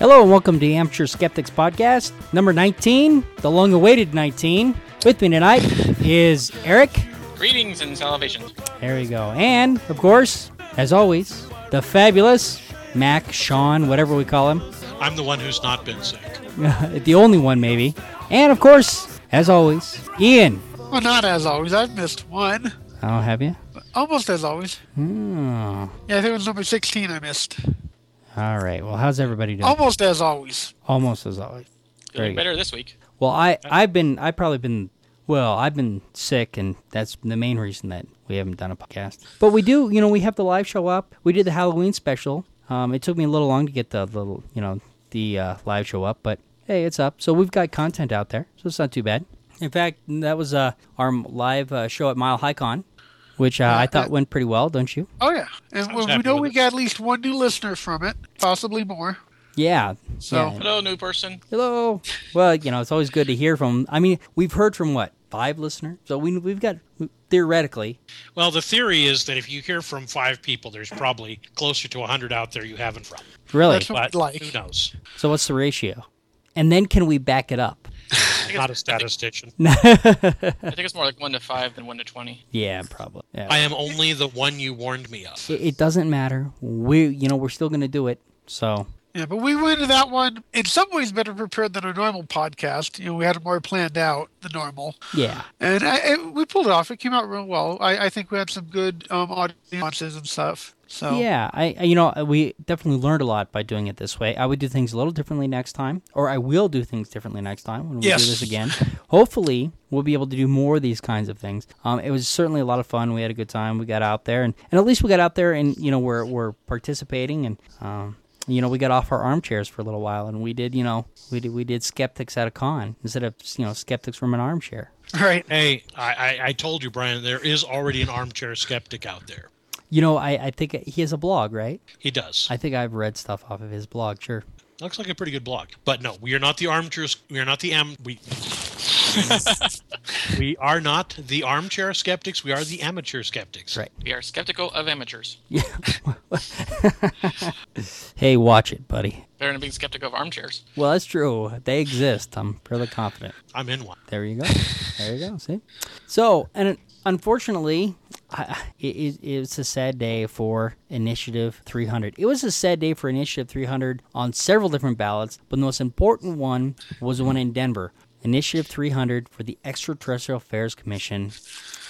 Hello and welcome to the Amateur Skeptics Podcast, number 19, the long awaited 19. With me tonight is Eric. Greetings and salutations. There we go. And, of course, as always, the fabulous Mac, Sean, whatever we call him. I'm the one who's not been sick. the only one, maybe. And, of course, as always, Ian. Well, not as always. I've missed one. Oh, have you? Almost as always. Hmm. Yeah, I think it was number 16 I missed. All right. Well, how's everybody doing? Almost as always. Almost as always. Very Feeling good. better this week. Well, I I've been I've probably been well I've been sick and that's the main reason that we haven't done a podcast. But we do you know we have the live show up. We did the Halloween special. Um, it took me a little long to get the little you know the uh, live show up, but hey, it's up. So we've got content out there, so it's not too bad. In fact, that was uh, our live uh, show at Mile High Con, which uh, I thought went pretty well, don't you? Oh, yeah. And I we was we happy know we it. got at least one new listener from it, possibly more. Yeah. So- yeah. Hello, new person. Hello. Well, you know, it's always good to hear from. I mean, we've heard from what five listeners, so we we've got theoretically. Well, the theory is that if you hear from five people, there's probably closer to 100 out there you haven't from. Really. That's what But like. who knows? So what's the ratio? And then can we back it up? I'm not a statistician. I think it's more like 1 to 5 than 1 to 20. Yeah, probably. Yeah. I am only the one you warned me of. it, it doesn't matter. We, you know, we're still going to do it. So Yeah, but we went into that one in some ways better prepared than a normal podcast. You know, we had it more planned out than normal. yeah, And I, it, we pulled it off. It came out real well. I, I think we had some good um, audiences and stuff. So yeah. I, I- you know, we definitely learned a lot by doing it this way. I would do things a little differently next time, or I will do things differently next time when we Yes. do this again. Hopefully, we'll be able to do more of these kinds of things. Um, it was certainly a lot of fun. We had a good time. We got out there, and, and at least we got out there, and you know, we're we're participating, and um, you know, we got off our armchairs for a little while, and we did, you know, we did we did skeptics at a con instead of you know skeptics from an armchair. right. Hey, I, I, I told you, Brian, there is already an armchair skeptic out there. You know, I, I think he has a blog, right? He does. I think I've read stuff off of his blog. Sure. Looks like a pretty good blog. But no, we are not the armchairs. We are not the am. We. we are not the armchair skeptics. We are the amateur skeptics. Right. We are skeptical of amateurs. Yeah. hey, watch it, buddy. Better than being skeptical of armchairs. Well, that's true. They exist. I'm fairly confident. I'm in one. There you go. There you go. See. So, and unfortunately, I, it, it's a sad day for Initiative 300. It was a sad day for Initiative 300 on several different ballots, but the most important one was the one in Denver. Initiative 300 for the Extraterrestrial Affairs Commission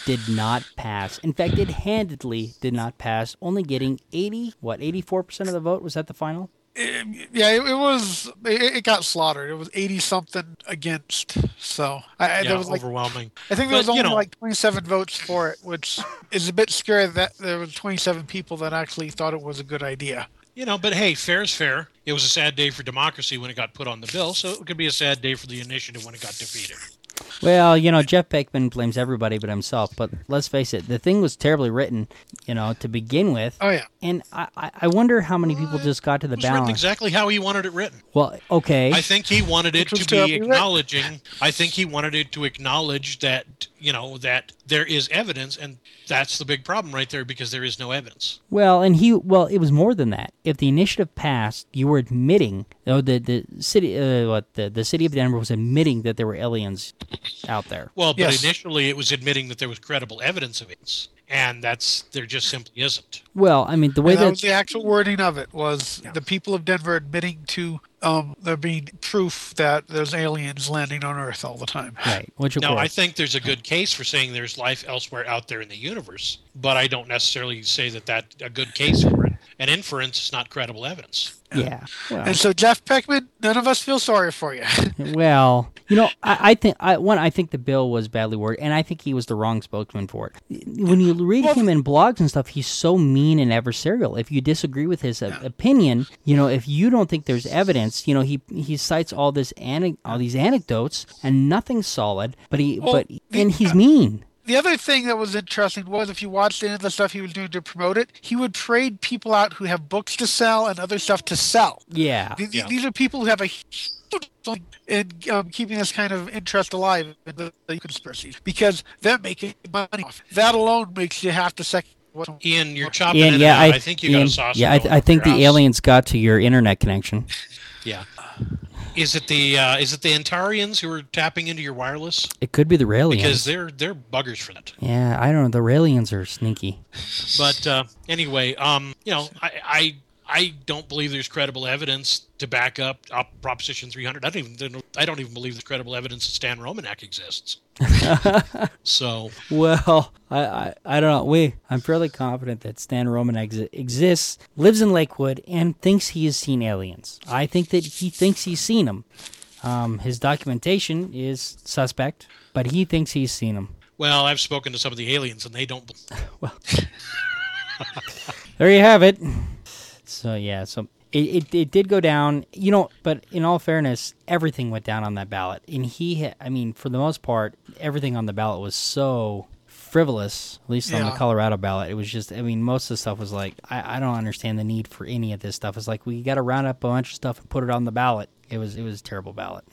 did not pass. In fact, it handedly did not pass, only getting 80, what, 84% of the vote? Was that the final? Yeah, it, it was. It, it got slaughtered. It was eighty something against. So I, Yeah, there was like overwhelming. I think there was But, you only know- like 27 votes for it, which is a bit scary that there was 27 people that actually thought it was a good idea. You know, but hey, fair is fair. It was a sad day for democracy when it got put on the bill, so it could be a sad day for the initiative when it got defeated. Well, you know, Jeff Peckman blames everybody but himself. But let's face it, the thing was terribly written, you know, to begin with. Oh yeah, And I, I I wonder how many people just got to the It was balance. exactly how he wanted it written. Well, okay. I think he wanted it Which to be terribly written. acknowledging. I think he wanted it to acknowledge that you know that there is evidence, and that's the big problem right there because there is no evidence. Well, and he well, it was more than that. If the initiative passed, you were admitting, oh, the the city, uh, what the the city of Denver was admitting that there were aliens out there. Well, but Yes. initially it was admitting that there was credible evidence of it, and that's there just simply isn't. Well, I mean, the way and that that was the actual wording of it was the people of Denver admitting to um, there being proof that there's aliens landing on Earth all the time. right, which of Now, I think there's a good case for saying there's life elsewhere out there in the universe, but I don't necessarily say that that a good case for it. An inference is not credible evidence. yeah. Well, And so Jeff Peckman, none of us feel sorry for you. Well, you know, I, I think I one I think the bill was badly worded, and I think he was the wrong spokesman for it. When you read him in blogs and stuff, he's so mean and adversarial. If you disagree with his uh, opinion, you know, if you don't think there's evidence, you know, he he cites all this ane- all these anecdotes and nothing solid, but he Well, but the- and he's mean. The other thing that was interesting was if you watched any of the stuff he was doing to promote it, he would trade people out who have books to sell and other stuff to sell. Yeah. Th- Yeah. These are people who have a huge in um, keeping this kind of interest alive in the, the conspiracy because they're making money off. That alone makes you have to second. What, Ian, you're chopping Ian, in yeah, and out. I, I think you Ian, got a sausage. yeah, I, all I think the house. aliens got to your internet connection. Yeah. Is it the uh, is it the Antarians who are tapping into your wireless? It could be the Raelians. Because they're they're buggers for that. yeah, I don't know. The Raelians are sneaky. But uh, anyway, um, you know, I, I I don't believe there's credible evidence to back up, up Proposition 300. I don't even I don't even believe there's credible evidence that Stan Romanek exists. so Well, I, I, I don't know. We I'm fairly confident that Stan Roman ex- exists, lives in Lakewood, and thinks he has seen aliens. I think that he thinks he's seen them. Um, his documentation is suspect, but he thinks he's seen them. well, I've spoken to some of the aliens and they don't. Well, there you have it. So yeah, so it, it, it did go down, you know. But in all fairness, everything went down on that ballot, and he, I mean, for the most part, everything on the ballot was so frivolous. At least on the Colorado ballot, it was just. I mean, most of the stuff was like, I, I don't understand the need for any of this stuff. It's like we got to round up a bunch of stuff and put it on the ballot. It was it was a terrible ballot,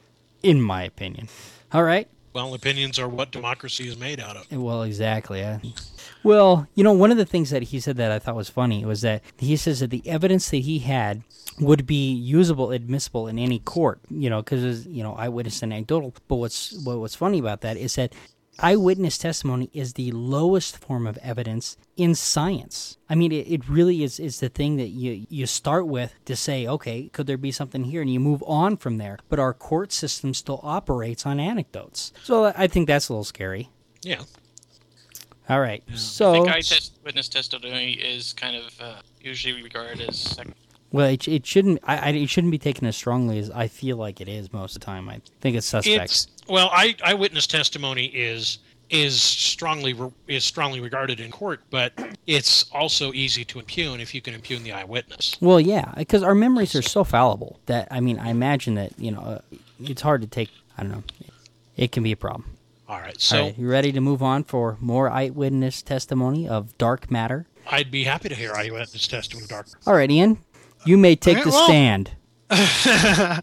in my opinion. All right. Well, opinions are what democracy is made out of. Well, exactly. Well, you know, one of the things that he said that I thought was funny was that he says that the evidence that he had would be usable, admissible in any court. You know, because you know, eyewitness anecdotal. But what's what, what's funny about that is that eyewitness testimony is the lowest form of evidence in science. I mean, it, it really is is the thing that you you start with to say, okay, could there be something here, and you move on from there. But our court system still operates on anecdotes, so I think that's a little scary. Yeah. All right. I So, think eye test testimony is kind of uh, usually regarded as second. Well, it, it shouldn't. I, I, it shouldn't be taken as strongly as I feel like it is most of the time. I think it's suspect. It's well, I eyewitness testimony is is strongly re- is strongly regarded in court, but it's also easy to impugn if you can impugn the eyewitness. well, yeah, because our memories are so fallible that I mean, I imagine that you know, uh, it's hard to take. I don't know. It can be a problem. All right, so All right, you ready to move on for more eyewitness testimony of dark matter? I'd be happy to hear eyewitness testimony of dark. All right, Ian, you may take Okay, the well- stand.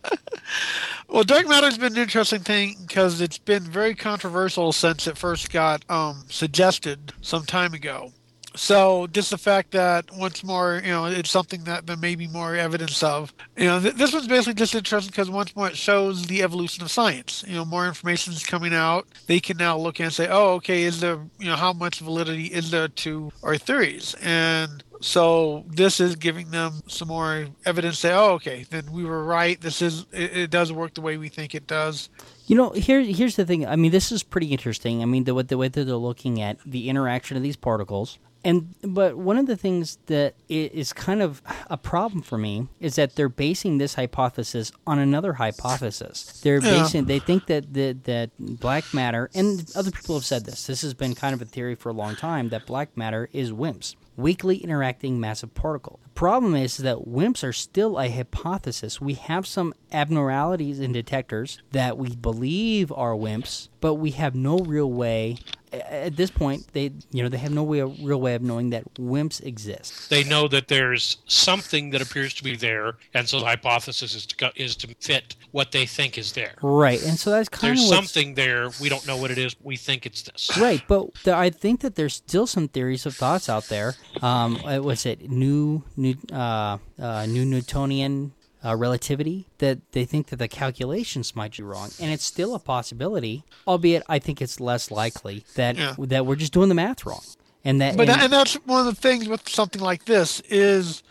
Well, dark matter's been an interesting thing because it's been very controversial since it first got um, suggested some time ago. So just the fact that once more, you know, it's something that there may be more evidence of. You know, th- this one's basically just interesting because once more it shows the evolution of science. You know, more information is coming out. They can now look and say, oh, okay, is there, you know, how much validity is there to our theories? And so this is giving them some more evidence. Say, oh, okay, then we were right. This is it, it does work the way we think it does. You know, here here's the thing. I mean, this is pretty interesting. I mean, the the way that they're looking at the interaction of these particles, and but one of the things that is kind of a problem for me is that they're basing this hypothesis on another hypothesis. They're Yeah. basing. They think that the, that black matter, and other people have said this. This has been kind of a theory for a long time that black matter is WIMPs weakly interacting massive particle. The problem is that WIMPs are still a hypothesis. We have some abnormalities in detectors that we believe are WIMPs, but we have no real way. At this point, they you know they have no way, real way of knowing that WIMPs exist. They know that there's something that appears to be there, and so the hypothesis is to is to fit what they think is there. Right, and so that's kind There's of what's- something there. We don't know what it is. We think it's this. Right, but the, I think that there's still some theories of thoughts out there. Um, uh, what's it? New, new, uh, uh, new Newtonian uh, relativity that they think that the calculations might be wrong, and it's still a possibility. Albeit, I think it's less likely that Yeah. that we're just doing the math wrong, and that. But and- and that's one of the things with something like this is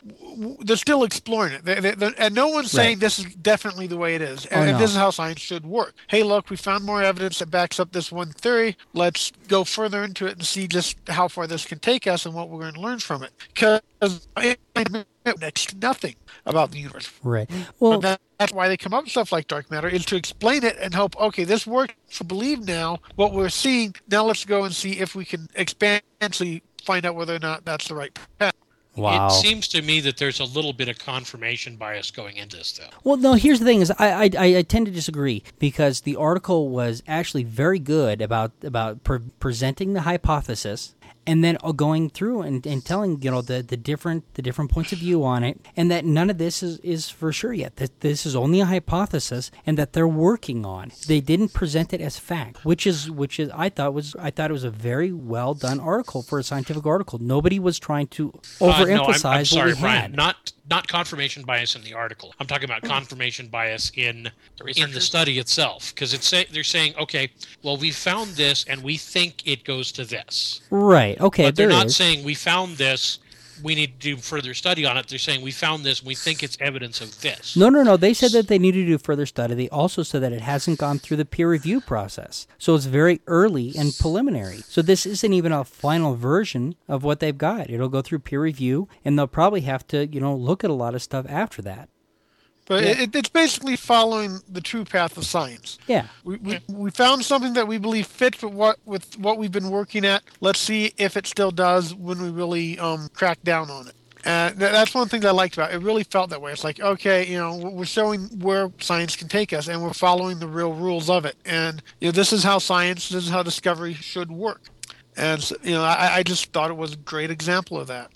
they're still exploring it, they, they, they- and no one's saying Right. this is definitely the way it is, Oh, and, and this is how science should work. Hey, look, we found more evidence that backs up this one theory. Let's go further into it and see just how far this can take us and what we're going to learn from it. Because next to nothing about the universe. right. Well, that, that's why they come up with stuff like dark matter is to explain it and hope. Okay, this works. To believe now what we're seeing. Now let's go and see if we can expandly find out whether or not that's the right path. Wow. It seems to me that there's a little bit of confirmation bias going into this, though. Well, no. Here's the thing: is I, I I tend to disagree because the article was actually very good about about pre- presenting the hypothesis and then uh, going through and, and telling you know the, the different the different points of view on it, and that none of this is, is for sure yet. That this is only a hypothesis, and that they're working on. They didn't present it as fact, which is which is I thought was I thought it was a very well done article for a scientific article. Nobody was trying to Uh, no, I'm- overemphasize I'm, sorry, what we Brian. had. Not not confirmation bias in the article. I'm talking about confirmation bias in The in the study itself because it's say, they're saying okay well we found this and we think it goes to this Right. Okay. but they're not is. saying we found this we need to do further study on it they're saying we found this we think it's evidence of this No, no, no. They said that they need to do further study. They also said that it hasn't gone through the peer review process. So it's very early and preliminary. So this isn't even a final version of what they've got. It'll go through peer review and they'll probably have to, you know, look at a lot of stuff after that. But Yeah. it, it's basically following the true path of science. Yeah. We, we, we found something that we believe fits with what with what we've been working at. Let's see if it still does when we really um, crack down on it. And that's one thing that I liked about it. It really felt that way. It's like, okay, you know, we're showing where science can take us, and we're following the real rules of it. And you know, this is how science, this is how discovery should work. And you know, I, I just thought it was a great example of that.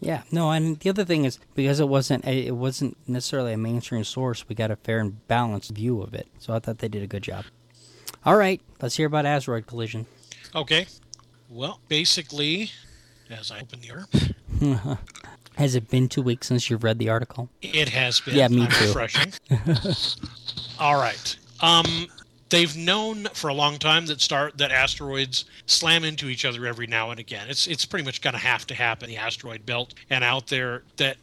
Yeah, no, and the other thing is because it wasn't a, it wasn't necessarily a mainstream source, we got a fair and balanced view of it. So I thought they did a good job. All right, let's hear about asteroid collision. okay well basically as i open the article Has it been two weeks since you've read the article? It has been. Yeah, me I'm too. refreshing. All right. Um, they've known for a long time that star that asteroids slam into each other every now and again. It's it's pretty much going to have to happen. The asteroid belt and out there that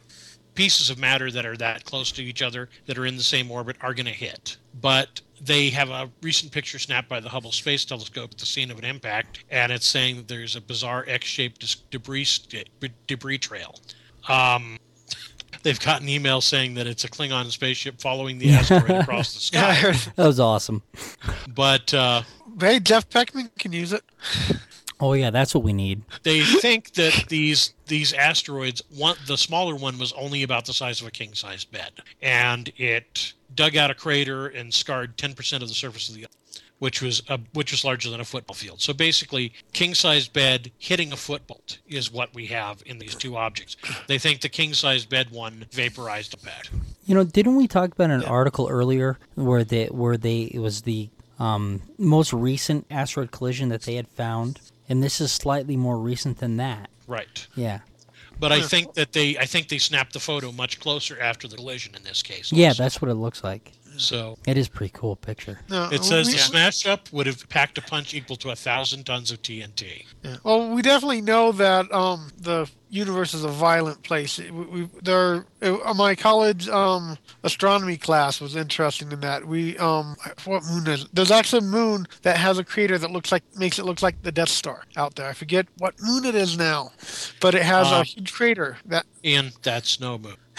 pieces of matter that are that close to each other that are in the same orbit are going to hit. But they have a recent picture snapped by the Hubble Space Telescope at the scene of an impact, and it's saying that there's a bizarre X-shaped debris debris trail. Um, they've got an email saying that it's a Klingon spaceship following the asteroid across the sky. heard. That was awesome. But uh, Hey, Jeff Peckman can use it. Oh yeah, that's what we need. they think that these these asteroids, one the smaller one was only about the size of a king-sized bed, and it dug out a crater and scarred 10% of the surface of the which was a, which was larger than a football field. So basically, king-sized bed hitting a football is what we have in these two objects. They think the king-sized bed one vaporized a bed. You know, didn't we talk about an article earlier where they where they it was the um, most recent asteroid collision that they had found, and this is slightly more recent than that. Right. Yeah, But I think that they I think they snapped the photo much closer after the collision in this case. yeah, that's what it looks like. So It is a pretty cool picture. No, it says we- the smash up would have packed a punch equal to a thousand tons of TNT. Yeah. Well, we definitely know that um, the universe is a violent place. We, we, there, uh, my college um, astronomy class was interesting in that we um, what moon is? it? There's actually a moon that has a crater that looks like makes it look like the Death Star out there. I forget what moon it is now, but it has Uh, a huge crater that. And that's no moon.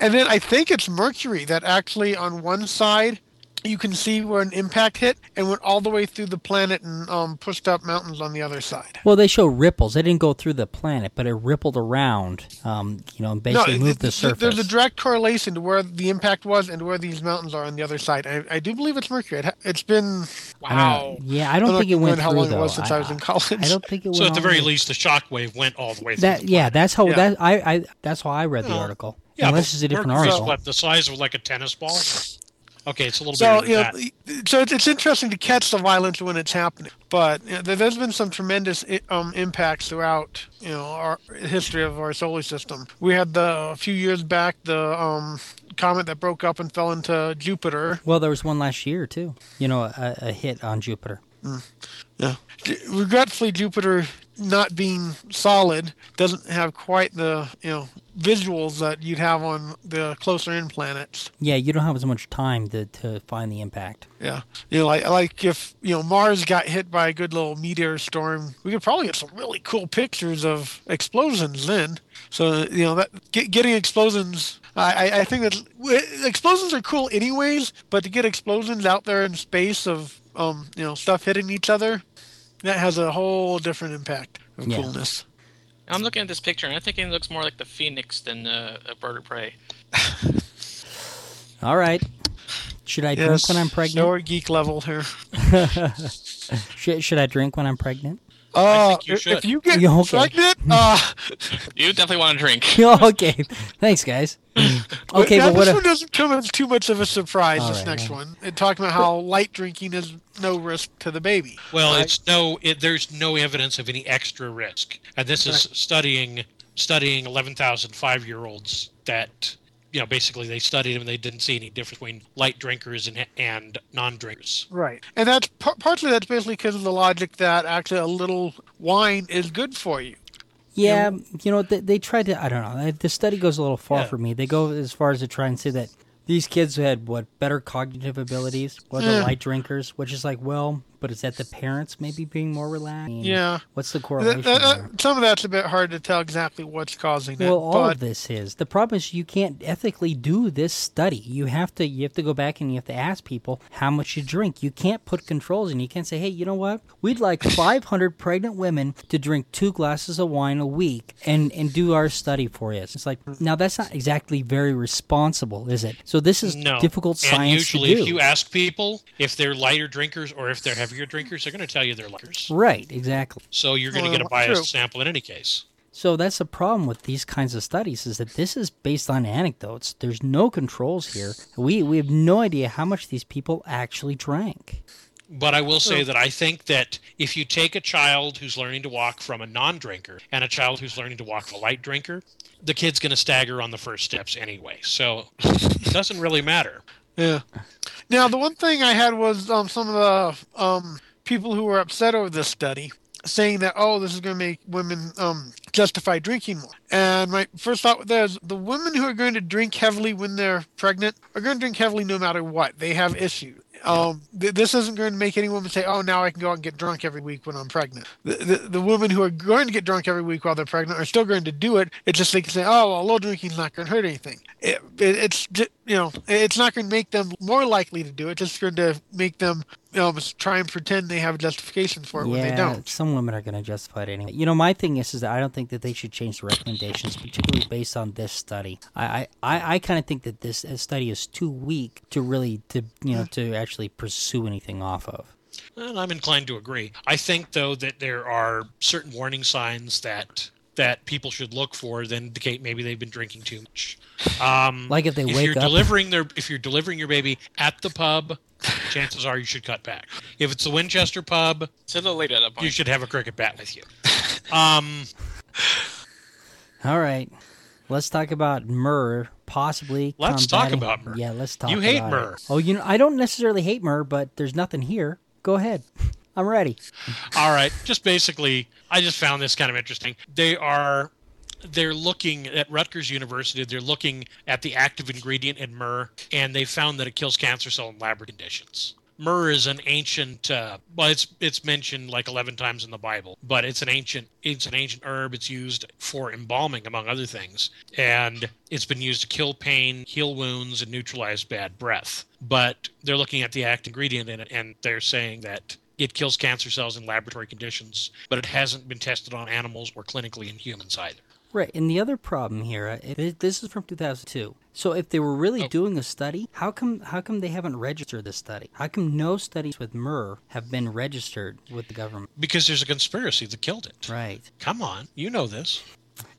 And then I think it's Mercury that actually on one side you can see where an impact hit and went all the way through the planet and um, pushed up mountains on the other side. Well, they show ripples. They didn't go through the planet, but it rippled around. Um, you know, and basically it- moved the it- surface. There's a direct correlation to where the impact was and where these mountains are on the other side. I, I do believe it's Mercury. It, it's been I don't. Yeah, I don't I'm think it not went remembering how through long though. it was since I, was in college. I don't think it went. So at the very way- least, the shockwave went all the way through. That the yeah, that's how Yeah. that I, I that's how I read the article. Yeah, Unless but it's a different Mercury's article. What the size of like a tennis ball? Okay, it's a little so bigger you know, so it's, it's interesting to catch the violence when it's happening. But you know, there, there's been some tremendous um, impacts throughout you know our history of our solar system. We had the a few years back the um, comet that broke up and fell into Jupiter. Well, there was one last year too. You know, a, a hit on Jupiter. Yeah. Regretfully, Jupiter not being solid doesn't have quite the you know visuals that you'd have on the closer in planets. Yeah, you don't have as much time to, to find the impact. Yeah, you know, like like if you know Mars got hit by a good little meteor storm, we could probably get some really cool pictures of explosions then. So you know that get, getting explosions. I, I- I think that explosions are cool anyways, but to get explosions out there in space of um you know stuff hitting each other, that has a whole different impact of Yeah. coolness. I'm looking at this picture and I'm thinking it looks more like the phoenix than uh, a bird of prey. All right. Should I drink when I'm pregnant? Lower geek level here. Should, should I drink when I'm pregnant? Uh, think you if- should. If you get Yeah, okay. pregnant, uh, You definitely want to drink. okay. Thanks, guys. Okay, now but what? this If, one doesn't come as too much of a surprise. All this right, next well. one, it talking about how light drinking is no risk to the baby. Well, Right. it's no. It, there's no evidence of any extra risk, and this is studying studying 11,000 five year olds that you know basically they studied them and they didn't see any difference between light drinkers and and non-drinkers. Right, and that's par- partly that's basically because of the logic that actually a little wine is good for you. Yeah, um, you know, they, they tried to. I don't know. The study goes a little far Yeah. for me. They go as far as to try and say that these kids had what better cognitive abilities, were the Yeah. light drinkers, which is like, well, but is that the parents maybe being more relaxed? I mean, Yeah. What's the correlation? th- uh, there? some of that's a bit hard to tell exactly what's causing it. Well, all but of this is the problem is you can't ethically do this study. You have to you have to go back and you have to ask people how much you drink. You can't put controls in. You can't say, hey, you know what? We'd like 500 pregnant women to drink two glasses of wine a week and and do our study for us. It's like now that's not exactly very responsible, is it? So this is No. difficult and science usually, to do. if you ask people if they're lighter drinkers or if they're heavier drinkers, they're going to tell you they're lighters. right, exactly. So you're going to Well, get a biased true. sample in any case. So that's the problem with these kinds of studies is that this is based on anecdotes. There's no controls here. We we have no idea how much these people actually drank. But I will say that I think that if you take a child who's learning to walk from a non-drinker and a child who's learning to walk from a light drinker, the kid's going to stagger on the first steps anyway. So it doesn't really matter. Yeah. Now, the one thing I had was um, some of the um, people who were upset over this study saying that, oh, this is going to make women um, justify drinking more. And my first thought was the women who are going to drink heavily when they're pregnant are going to drink heavily no matter what. They have issues. Um, th- this isn't going to make any woman say, "Oh, now I can go out and get drunk every week when I'm pregnant." The, the, the women who are going to get drunk every week while they're pregnant are still going to do it. It's just they can say, "Oh, well, a little drinking's not going to hurt anything." It, it, it's you know, it's not going to make them more likely to do it. It's just going to make them you know, just try and pretend they have a justification for it when they don't. some women are going to justify it anyway. You know, my thing is, is that I don't think that they should change the recommendations, particularly based on this study. I, I, I, I kind of think that this uh, study is too weak to really to you know to actually pursue anything off of. And I'm inclined to agree. I think though that there are certain warning signs that that people should look for that indicate maybe they've been drinking too much. Um, Like if they if wake you're up- delivering their if you're delivering your baby at the pub, chances are you should cut back. If it's the Winchester pub, It's a little late at that you should have a cricket bat with you. Um, All right, let's talk about myrrh. Possibly. Let's talk about myrrh. Yeah, let's talk. You hate about myrrh. It. Oh, you know, I don't necessarily hate myrrh, but there's nothing here. Go ahead. I'm ready. all right, just basically, I just found this kind of interesting. They are they're looking at Rutgers University. They're looking at the active ingredient in myrrh, and they found that it kills cancer cell in lab conditions. Myrrh is an ancient. Uh, well, it's it's mentioned like eleven times in the Bible, but it's an ancient it's an ancient herb. It's used for embalming, among other things, and it's been used to kill pain, heal wounds, and neutralize bad breath. But they're looking at the active ingredient in it, and they're saying that it kills cancer cells in laboratory conditions, but it hasn't been tested on animals or clinically in humans either. Right, and the other problem here, uh, it, this is from 2002. So if they were really Oh. doing a study, how come how come they haven't registered this study? How come no studies with myrrh have been registered with the government? Because there's a conspiracy that killed it. Right. Come on, you know this.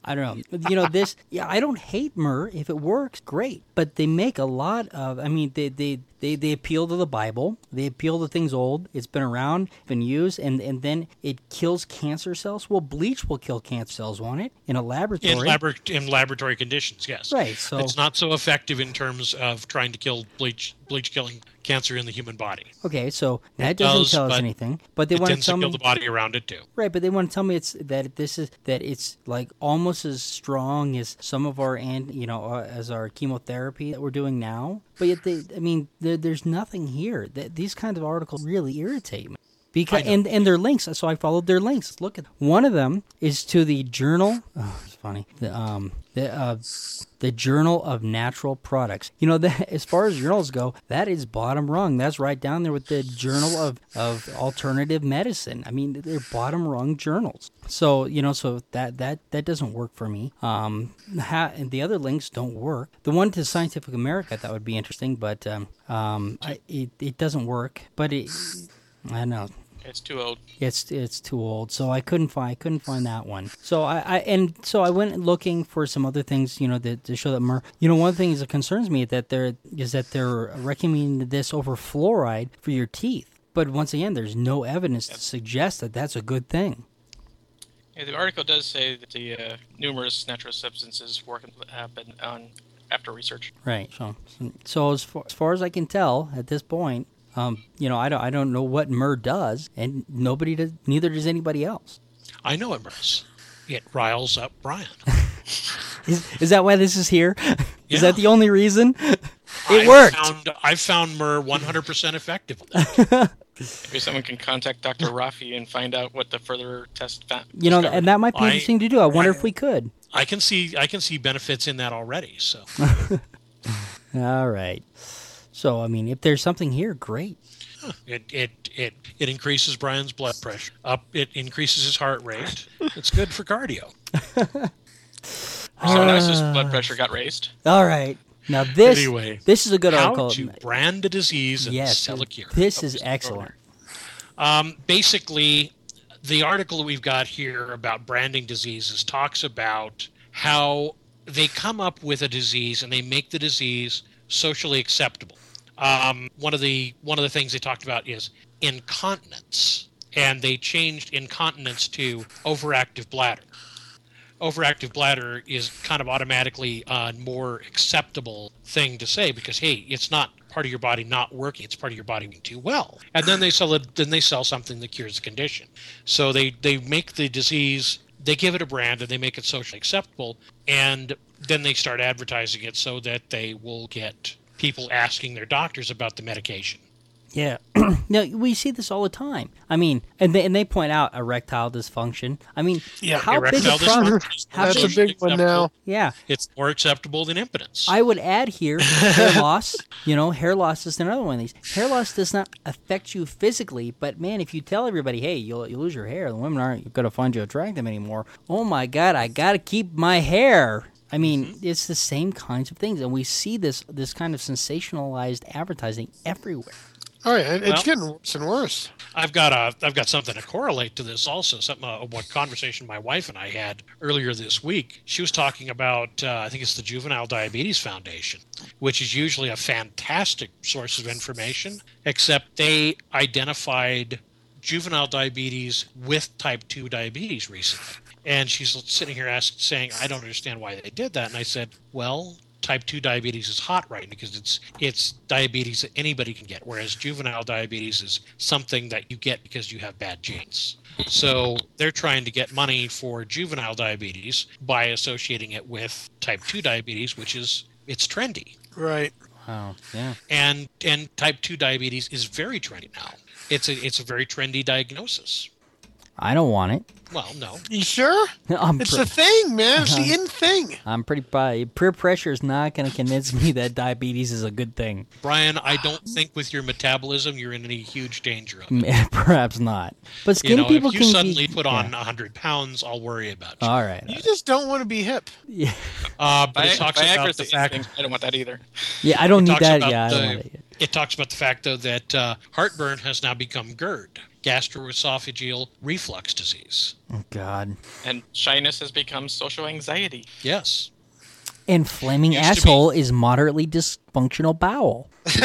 I don't know. You know this. Yeah, I don't hate myrrh if it works. Great, but they make a lot of. I mean, they they they, they appeal to the Bible. They appeal to things old. It's been around, been used, and and then it kills cancer cells. Well, bleach will kill cancer cells, won't it? In a laboratory. In, labor- in laboratory conditions, yes. Right, so- it's not so effective in terms of trying to kill bleach, bleach killing cancer in the human body. Okay, so that It doesn't does, tell us anything. But they it want to tends to tell kill me the body around it too. right. But they want to tell me it's that this is that it's like almost as strong as some of our and you know uh, as our chemotherapy that we're doing now. But yet they, I mean, there, there's nothing here. That these kinds of articles really irritate me. Because and and their links, so I followed their links. Look at one of them is to the journal. Oh, funny. The um the uh the Journal of Natural Products. You know, that, as far as journals go, that is bottom rung. That's right down there with the Journal of, of Alternative Medicine. I mean, they're bottom rung journals. So you know, so that that that doesn't work for me. Um, ha, and the other links don't work. The one to Scientific America that would be interesting, but um, um, I, it it doesn't work. But it, I don't know. It's too old. It's it's too old, so I couldn't find I couldn't find that one. So I, I and so I went looking for some other things, you know, that to show that myrrh. You know, one of the things that concerns me that they're is that they're recommending this over fluoride for your teeth. But once again, there's no evidence to suggest that that's a good thing. Yeah, the article does say that the uh, numerous natural substances work have been on after research. Right. So, so as far, as far as I can tell at this point, um, you know, I don't, I don't know what myrrh does, and nobody does. Neither does anybody else. I know it does. It riles up Brian. Is, is that why this is here? Yeah. is that the only reason? It I worked. Found, I found myrrh 100% effective. Maybe someone can contact Dr. Rafi and find out what the further test found. You know, and that might be I- interesting to do. I wonder if we could. I can see I can see benefits in that already. So All right. So, I mean, if there's something here, great. it it it it increases Brian's blood pressure. Up it increases his heart rate. It's good for cardio. So now his blood pressure got raised. All right. Now this Anyway, this is a good How article. to brand a disease and yes, sell a cure. this is excellent. Um, basically, the article that we've got here about branding diseases talks about how they come up with a disease and they make the disease socially acceptable. Um, one of the one of the things they talked about is incontinence, and they changed incontinence to overactive bladder. Overactive bladder is kind of automatically a more acceptable thing to say because hey, it's not part of your body not working; it's part of your body being too well. And then they sell it. Then they sell something that cures the condition. So they they make the disease they give it a brand and they make it socially acceptable and then they start advertising it so that they will get people asking their doctors about the medication Yeah. no, we see this all the time. I mean, and they, and they point out erectile dysfunction. I mean, Yeah, how big Erectile a problem? dysfunction is how more That's a socially big one now. Yeah, it's more acceptable than impotence I would add here hair loss. You know, hair loss is another one of these. Hair loss does not affect you physically, but man, if you tell everybody, hey, you'll you lose your hair, the women aren't going to find you attractive anymore. Oh my God, I got to keep my hair. I mean, Mm-hmm. it's the same kinds of things, and we see this this kind of sensationalized advertising everywhere. Oh yeah, it's Well- getting worse and worse. I've got a I've got something to correlate to this also. Something uh, what conversation my wife and I had earlier this week. She was talking about uh, I think it's the Juvenile Diabetes Foundation, which is usually a fantastic source of information. Except they identified juvenile diabetes with type two diabetes recently, and she's sitting here asking, saying, "I don't understand why they did that." And I said, "Well." Type 2 diabetes is hot right now because it's it's diabetes that anybody can get, whereas juvenile diabetes is something that you get because you have bad genes. So they're trying to get money for juvenile diabetes by associating it with type 2 diabetes, which is it's trendy. Right. Wow. Yeah. And and type 2 diabetes is very trendy now. It's a it's a very trendy diagnosis. I don't want it. Well, no. You sure? I'm, It's pre- the thing, man. It's Uh-huh. the in thing. I'm pretty pri- peer pressure is not going to convince me that diabetes is a good thing. Brian, I don't think with your metabolism you're in any huge danger of it. Perhaps not. But skinny You know, people if you can suddenly be, put yeah. on 100 pounds, I'll worry about you. All right. You just don't want to be hip. Yeah. Uh, but Vi- it talks Viagra's about the the fact thing. I don't want that either. Yeah, I don't It need that. about Yeah, I don't the- want it. It talks about the fact, though, that uh, heartburn has now become GERD, gastroesophageal reflux disease. Oh God. And shyness has become social anxiety. Yes. And flaming Used be- asshole is moderately dysfunctional bowel.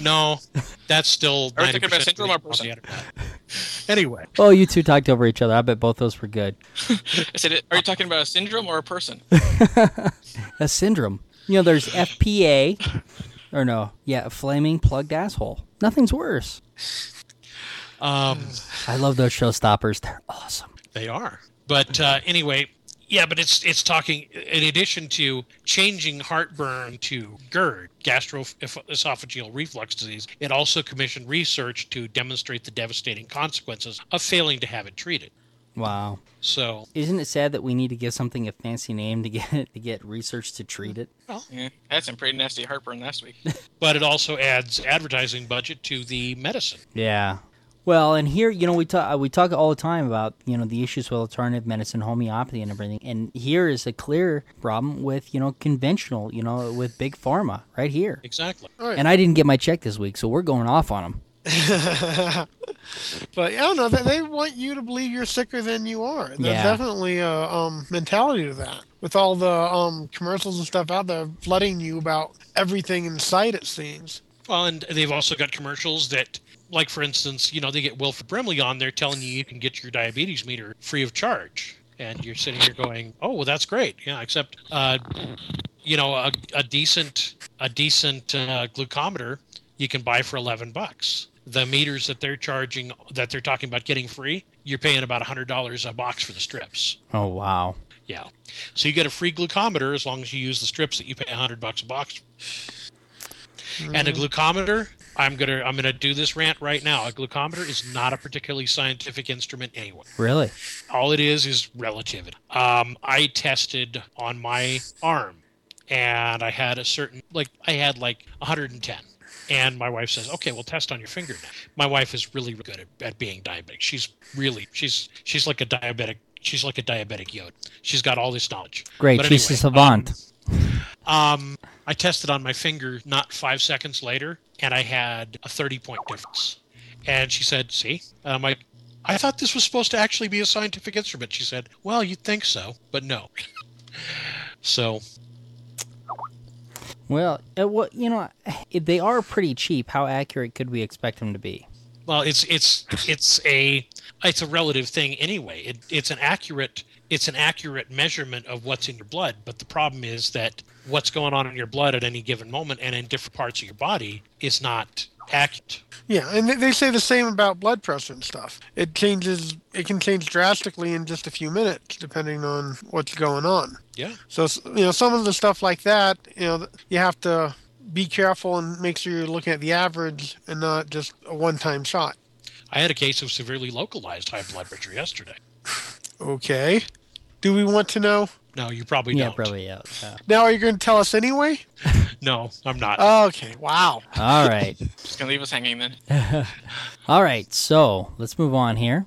No, that's still. Are we talking 90% about syndrome or on person? Anyway, Oh, you two talked over each other. I bet both those were good. I said, are you talking about a syndrome or a person? A syndrome. You know, there's FPA, or no, yeah, a flaming plugged asshole. Nothing's worse. Um, I love those showstoppers. They're awesome. they are. But uh, anyway, yeah. But it's it's talking in addition to changing heartburn to GERD, gastroesophageal reflux disease. It also commissioned research to demonstrate the devastating consequences of failing to have it treated. Wow. So Isn't it sad that we need to give something a fancy name to get to get research to treat it? Yeah, I had some pretty nasty heartburn last week. but it also adds advertising budget to the medicine. Yeah. Well, and here, you know, we talk we talk all the time about you know the issues with alternative medicine, homeopathy, and everything. And here is a clear problem with you know conventional, you know, with big pharma right here. Exactly. Right. And I didn't get my check this week, so we're going off on them. But I don't know. They, they want you to believe you're sicker than you are. There's Yeah. definitely a um, mentality to that. With all the um, commercials and stuff out there flooding you about everything in sight, it seems. Well, and they've also got commercials that like for instance, you know, they get Wilford Brimley on there telling you you can get your diabetes meter free of charge, and you're sitting here going, "Oh, well, that's great." Yeah, except, uh, you know, a, a decent a decent uh, glucometer you can buy for eleven bucks. The meters that they're charging, that they're talking about getting free, you're paying about hundred dollars a box for the strips. Oh wow. Yeah, so you get a free glucometer as long as you use the strips that you pay hundred bucks a box. And a glucometer, I'm gonna I'm gonna do this rant right now. A glucometer is not a particularly scientific instrument anyway. Really? All it is is relativity. Um, I tested on my arm, and I had a certain like I had like 110. And my wife says, "Okay, we'll test on your finger now." My wife is really good at, at being diabetic. She's really she's she's like a diabetic. She's like a diabetic Yoda. She's got all this knowledge. Great. But She's a anyway, savant. Um, I tested on my finger not five seconds later, and I had a 30 point difference. And she said, See? And I'm like, I thought this was supposed to actually be a scientific instrument. She said, Well, you'd think so, but no. so, well, uh, well, you know, they are pretty cheap. How accurate could we expect them to be? well, it's it's it's a it's a relative thing anyway. It, it's an accurate it's an accurate measurement of what's in your blood. But the problem is that what's going on in your blood at any given moment and in different parts of your body is not accurate. Yeah, and they- say the same about blood pressure and stuff. It changes. It can change drastically in just a few minutes, depending on what's going on. Yeah. So you know, some of the stuff like that, you know, you have to be careful and make sure you're looking at the average and not just a one-time shot. I had a case of severely localized high blood pressure yesterday. Okay. Do we want to know? No, you probably yeah, don't. Yeah, probably. Yeah. yeah. Now, are you going to tell us anyway? No, I'm not. Okay. Wow. All right. Just gonna leave us hanging then. All right. So let's move on here.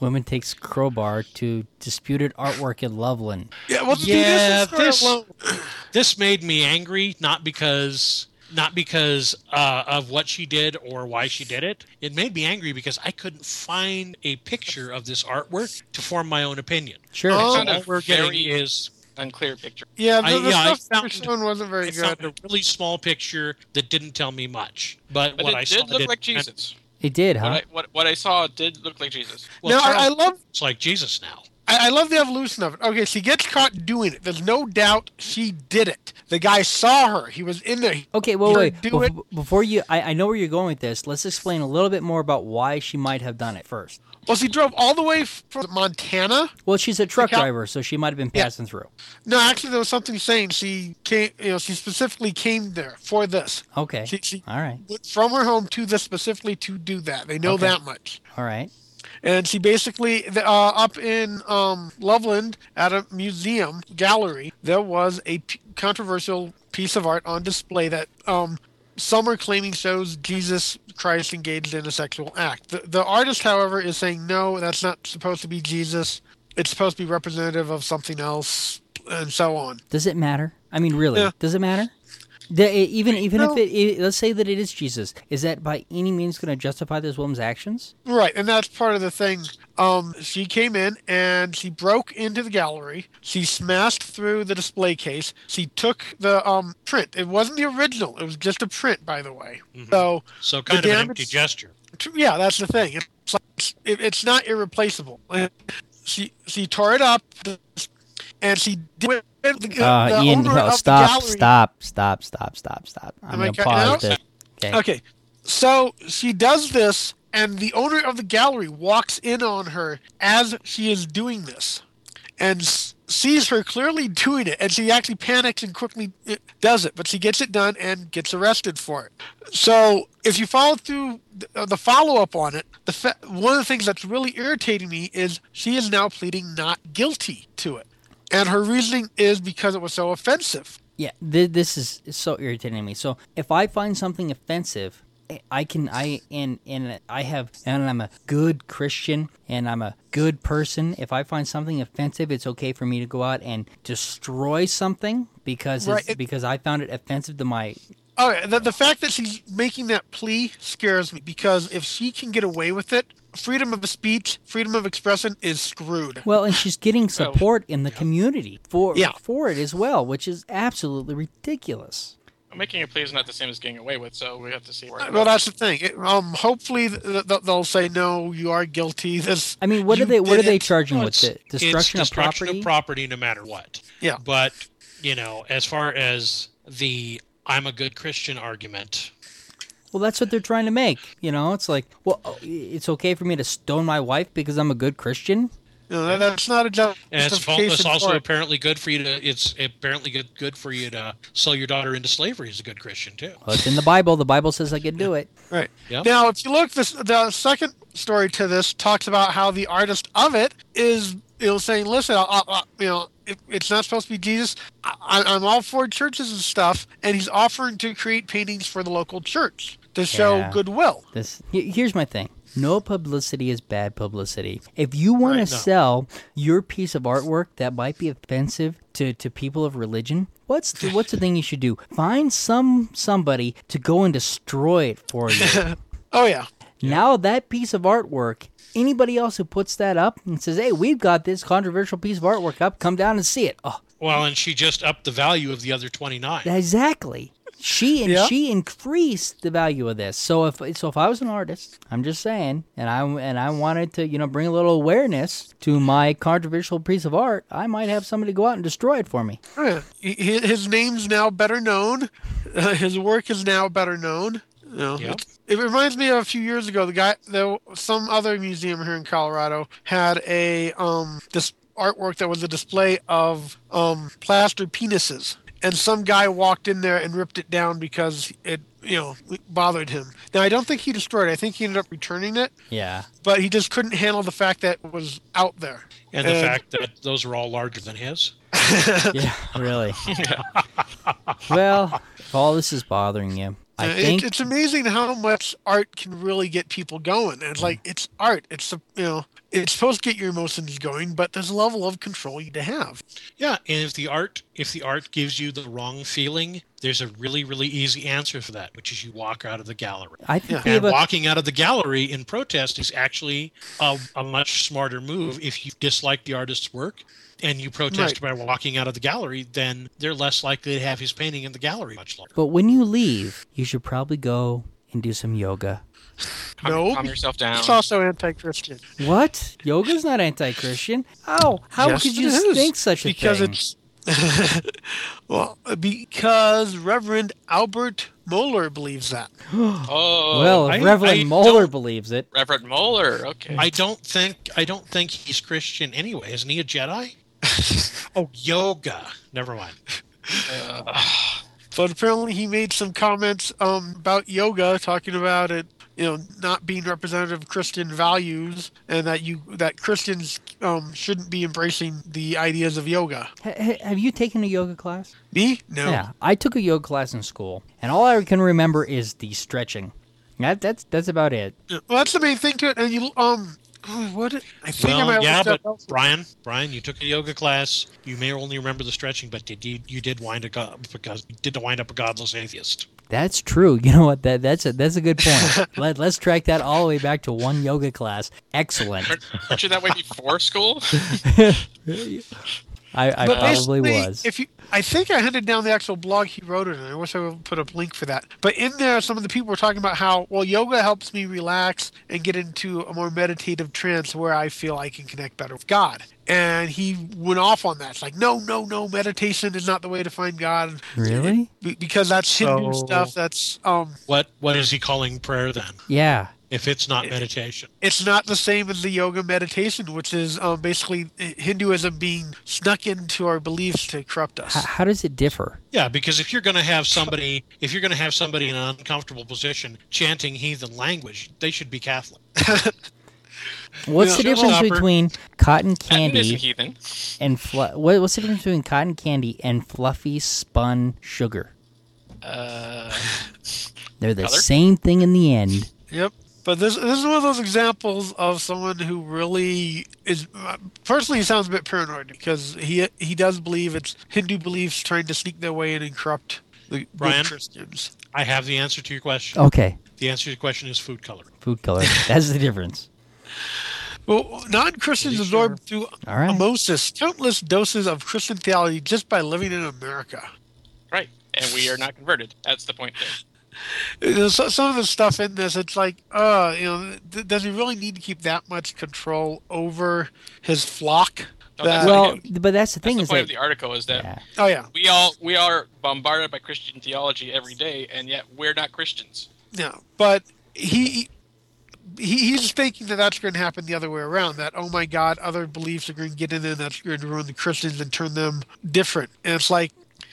Women takes crowbar to disputed artwork in Loveland. Yeah. Well, Yeah, this, this- this made me angry, not because not because uh, of what she did or why she did it. It made me angry because I couldn't find a picture of this artwork to form my own opinion. Sure. Oh. Found a All we're getting very is unclear picture. Yeah, the, I- yeah, I stuff that was found- shown wasn't very I good. found a really small picture that didn't tell me much. But, But what it I did saw look did- like Jesus. It did, What huh? I what, what I saw did look like Jesus. Well, now, I, I love It's like Jesus now. I, I love the evolution of it. Okay, she gets caught doing it. There's no doubt she did it. The guy saw her. He was in there. Okay, well, wait. do bef- it- Before you, I, I know where you're going with this. Let's explain a little bit more about why she might have done it first. Well, she drove all the way from Montana. Well, she's a truck Cal- driver, so she might have been Yeah. passing through. No, actually, there was something saying she came. You know, she specifically came there for this. Okay. She, she All right. went from her home to this specifically to do that. They know Okay. that much. All right. And she basically, uh, up in um, Loveland at a museum gallery, there was a p- controversial piece of art on display that um, some are claiming shows Jesus Christ engaged in a sexual act. The, the artist, however, is saying no, that's not supposed to be Jesus. It's supposed to be representative of something else, and so on. Does it matter? I mean, really? Yeah. Does it matter? The, even even No. if it, it, let's say that it is Jesus, is that by any means going to justify this woman's actions? Right, and that's part of the thing. Um, she came in and she broke into the gallery. She smashed through the display case. She took the um, print. It wasn't the original. It was just a print, by the way. So, So kind of an empty gesture. t- yeah, that's the thing. It's like, it, it's not irreplaceable. She she tore it up, and she did. The, the Uh, Ian, no, stop, stop, stop, stop, stop, stop. I'm going to pause it. Okay. Okay, so she does this, and the owner of the gallery walks in on her as she is doing this, and sees her clearly doing it, and she actually panics and quickly uh, does it, but she gets it done and gets arrested for it. So if you follow through uh, the follow up on it, the fa- one of the things that's really irritating me is she is now pleading not guilty to it, and her reasoning is because it was so offensive. Yeah, th- this is so irritating to me. So if I find something offensive, I- I can I and and I have and I'm a good Christian and I'm a good person. If I find something offensive, it's okay for me to go out and destroy something because Right, it's, because I found it offensive to my All right, the, the fact that she's making that plea scares me because if she can get away with it, freedom of speech, freedom of expression is screwed. well, and she's getting support in the community for Yeah. for it as well, which is absolutely ridiculous. Making a plea is not the same as getting away with, so we have to see where. Well, that's the thing. It- um, hopefully th- th- they'll say no, you are guilty. This, I mean, what are they? What are they charging No, with it? Destruction, it's destruction of property. of property no matter what. Yeah. But, you know, as far as the I'm a good Christian argument, well, that's what they're trying to make. You know, it's like, well, it's okay for me to stone my wife because I'm a good Christian. you know, that, that's not a and it's, fal- justification. it's also it. apparently good for you to. It's apparently good good for you to sell your daughter into slavery as a good Christian too. Well, it's in the Bible. The Bible says I can do it. Right. Yep. Now, if you look, this the second story to this talks about how the artist of it is, you know, saying, "Listen, I, I, you know, it, it's not supposed to be Jesus. I, I'm all for churches and stuff," and he's offering to create paintings for the local church to show Yeah. goodwill. This here's my thing. No publicity is bad publicity. If you want Right, to no. sell your piece of artwork that might be offensive to, to people of religion, what's the, what's the thing you should do? Find some somebody to go and destroy it for you. Oh yeah, Now that piece of artwork, anybody else who puts that up and says, "Hey, we've got this controversial piece of artwork up. Come down and see it." Oh, Well, and she just upped the value of the other twenty nine. exactly. She and Yeah. she increased the value of this. So if so, if I was an artist, I'm just saying, and I and I wanted to, you know, bring a little awareness to my controversial piece of art, I might have somebody go out and destroy it for me. Yeah. He- his name's now better known. Uh, his work is now better known. You know, Yep. It reminds me of a few years ago. The guy, the some other museum here in Colorado had a um this artwork that was a display of um plaster penises, and some guy walked in there and ripped it down because it you know bothered him. Now I don't think he destroyed it. I think he ended up returning it, Yeah. but he just couldn't handle the fact that it was out there. And the fact that those are all larger than his. Yeah. Really. yeah. well, if all this is bothering you, I it- think it's amazing how much art can really get people going. And it's like mm. it's art. It's a, you know it's supposed to get your emotions going, but there's a level of control you to have. Yeah, and if the art if the art gives you the wrong feeling, there's a really really easy answer for that, which is you walk out of the gallery. I think Yeah. And a, walking out of the gallery in protest is actually a, a much smarter move. If you dislike the artist's work and you protest by walking out of the gallery, then they're less likely to have his painting in the gallery much longer. but when you leave, you should probably go and do some yoga. Calm, No. calm yourself down. It's also anti-Christian. What? Yoga's not anti-Christian. How? How Yes, could you think such a because thing? Because it's well because Reverend Albert Mohler believes that. Oh, well, I- Reverend I Mohler believes it. Reverend Mohler. Okay. I don't think I don't think he's Christian anyway. Isn't he a Jedi? oh, yoga. Never mind. Uh, But apparently he made some comments um, about yoga, talking about it, you know, not being representative of Christian values, and that you that Christians um, shouldn't be embracing the ideas of yoga. Ha- ha- have you taken a yoga class? Me? No. Yeah, I took a yoga class in school, and all I can remember is the stretching. That, that's that's about it. Well, that's the main thing to it. And you um, oh, what? I think I Well, might yeah, but looked up- Brian, Brian, you took a yoga class. You may only remember the stretching, but did you, you did wind up because you did wind up a godless atheist. That's true. You know what? That that's a that's a good point. Let let's track that all the way back to one yoga class. Excellent. aren't, aren't you that way before school? I, I But probably was. If you, I think I hunted down the actual blog he wrote it, and I wish I would put a link for that. But in there, some of the people were talking about how well yoga helps me relax and get into a more meditative trance where I feel I can connect better with God. And he went off on that. It's like, no, no, no, meditation is not the way to find God. Really? Be- Because that's Hindu So- stuff. That's um, What what is he calling prayer then? Yeah. If it's not meditation, it's not the same as the yoga meditation, which is um, basically Hinduism being snuck into our beliefs to corrupt us. H- how does it differ? yeah, because if you're going to have somebody, if you're going to have somebody in an uncomfortable position chanting heathen language, they should be Catholic. What's the difference Showstopper. between cotton That is a candy and fl- what, what's the difference between cotton candy and fluffy spun sugar? Uh, They're the Color? same thing in the end. Yep. But this this is one of those examples of someone who really is uh, personally he sounds a bit paranoid because he he does believe it's Hindu beliefs trying to sneak their way in and corrupt the Brian? Christians. I have the answer to your question. Okay, The answer to your question is food color. food color. That's the difference. Well, non-Christians Pretty absorb through All right. osmosis countless doses of Christian theology just by living in America. right. and we are not converted. That's the point. There. There's so- some of the stuff in this, it's like, uh, you know, th- does he really need to keep that much control over his flock? No, That- well, he did. but that's the That's thing the is point that of the article is that yeah. oh yeah, we all we are bombarded by Christian theology every day, and yet we're not Christians. yeah. But he, he he's thinking that that's going to happen the other way around. That oh my God, other beliefs are going to get in there. That's going to ruin the Christians and turn them different. And it's like.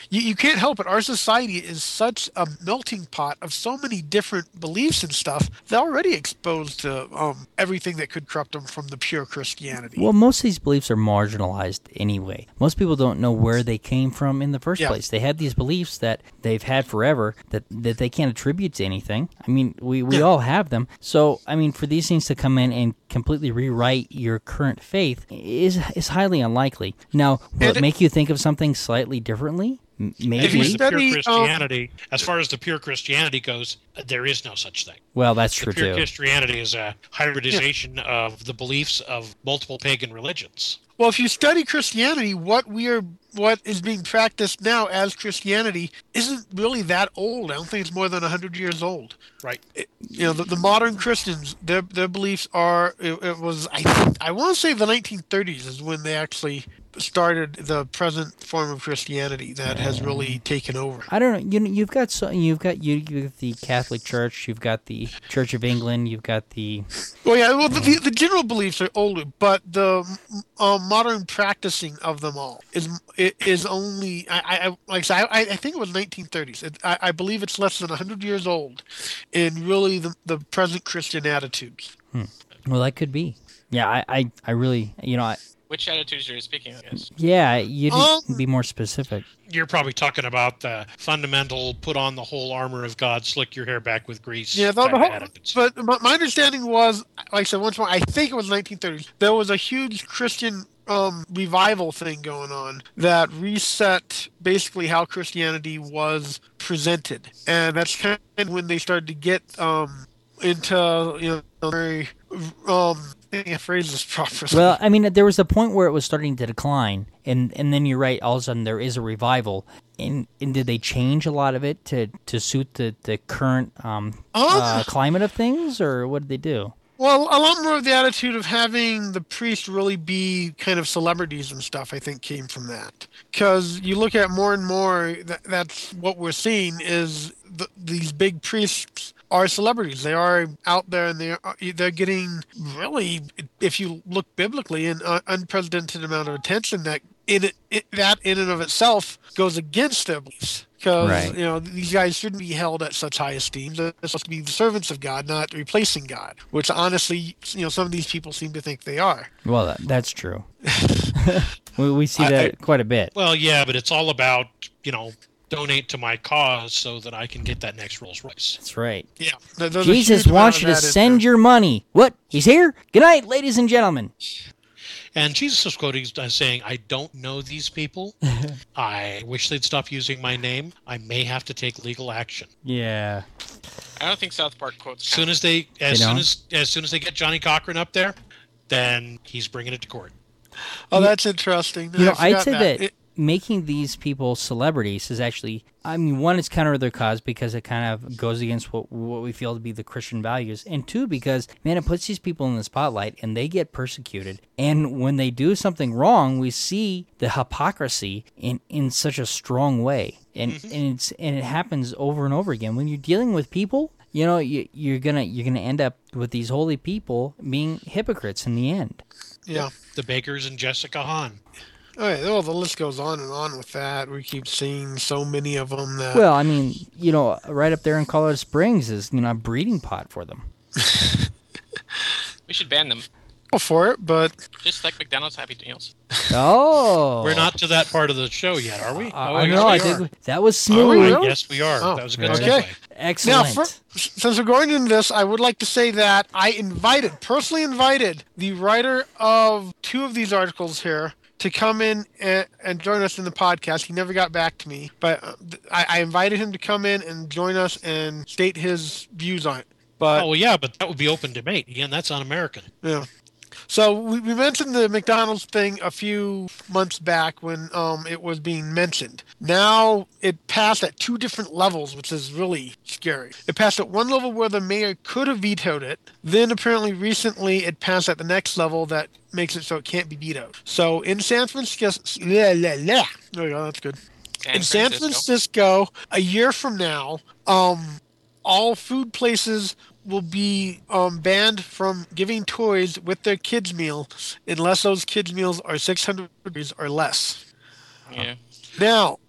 You, you can't help it. Our society is such a melting pot of so many different beliefs and stuff. They're already exposed to um, everything that could corrupt them from the pure Christianity. Well, most of these beliefs are marginalized anyway. Most people don't know where they came from in the first Yeah. place. They have these beliefs that they've had forever that, that they can't attribute to anything. I mean, we, we Yeah. all have them. So, I mean, for these things to come in and completely rewrite your current faith is is highly unlikely. Now, will And it it- make you think of something slightly differently? Maybe. far as the pure study, um, Christianity, as far as the pure Christianity goes, uh, there is no such thing. well, that's The true pure too. Christianity is a hybridization of the beliefs of multiple pagan religions. Well, if you study Christianity, what we are, what is being practiced now as Christianity isn't really that old. I don't think it's more than hundred years old. Right. You know, the, the modern Christians, their their beliefs are. It, it was I think I want to say the 1930s is when they actually started the present form of Christianity that has really taken over. I don't know. You know, you've got so you've got you you've got the Catholic Church, you've got the Church of England, you've got the Well, yeah. Well, the, the, the general beliefs are older, but the uh, modern practicing of them all is is only. I, I I- like I said, I, I think it was 1930s. It, I, I believe it's less than 100 years old, in really the, the present Christian attitudes. Hmm. well, that could be. Yeah, I I, I really you know I, Which attitudes are you speaking of? Yes. yeah you need Um, be more specific. You're probably talking about the fundamental put on the whole armor of God, slick your hair back with grease. Yeah, the, the whole, but my, my understanding was, like I said once more, I think it was 1930s. There was a huge Christian um, revival thing going on that reset basically how Christianity was presented, and that's kind of when they started to get um, into you know very um. I can't phrase this properly. Well, I mean, there was a point where it was starting to decline, and and then you're right. All of a sudden, there is a revival. And, and did they change a lot of it to, to suit the the current um, uh, climate of things, or what did they do? Well, a lot more of the attitude of having the priest really be kind of celebrities and stuff, I think, came from that. Because you look at more and more, that, that's what we're seeing is the, these big priests are celebrities. They are out there and they are, they're getting really, if you look biblically, an uh, unprecedented amount of attention that in it, it, that in and of itself goes against their beliefs. Because Right. you know these guys shouldn't be held at such high esteem. They're supposed to be the servants of God, not replacing God. Which honestly, you know, some of these people seem to think they are. Well, that, that's true. we, we see I- that quite a bit. well, yeah, but it's all about you know donate to my cause so that I can get that next Rolls Royce. That's right. Yeah, there- there's Jesus wants you to send there. your money. What? He's here? Good night, ladies and gentlemen. And Jesus is quoting as saying, "I don't know these people. I wish they'd stop using my name. I may have to take legal action." Yeah. I don't think South Park quotes. As soon as they, as They soon as, as soon as they get Johnnie Cochran up there, then he's bringing it to court. Oh, that's interesting. You know, I I'd forgot say that, It- making these people celebrities is actually, I mean, one, it's counter to their cause because it kind of goes against what what we feel to be the Christian values, and two, because man, it puts these people in the spotlight and they get persecuted, and when they do something wrong, we see the hypocrisy in in such a strong way, and mm-hmm. and it's and it happens over and over again when you're dealing with people. You know, you, you're gonna you're gonna end up with these holy people being hypocrites in the end. yeah. The Bakkers and Jessica Hahn. All right. Well, the list goes on and on with that. We keep seeing so many of them that. Well, I mean, you know, right up there in Colorado Springs is you know a breeding pot for them. We should ban them, go for it, but just like McDonald's Happy Meals. Oh, We're not to that part of the show yet, are we? I, Oh, I know. I are. think that was Are we smooth. really? Yes, we are. Oh, that was a good okay. segue. now, for, since we're going into this, I would like to say that I invited, personally invited, the writer of two of these articles here to come in and, and join us in the podcast. He never got back to me, but uh, I, I invited him to come in and join us and state his views on it. But Oh well, yeah, but that would be open debate. Again, that's un-American. Yeah. So we, we mentioned the McDonald's thing a few months back when um, it was being mentioned. Now it passed at two different levels, which is really scary. It passed at one level where the mayor could have vetoed it. Then apparently recently it passed at the next level that makes it so it can't be vetoed. So in San Francisco, there we go, that's good. San in San Francisco, a year from now, um, all food places will be um, banned from giving toys with their kids' meal unless those kids' meals are 600 degrees or less. Yeah. Now,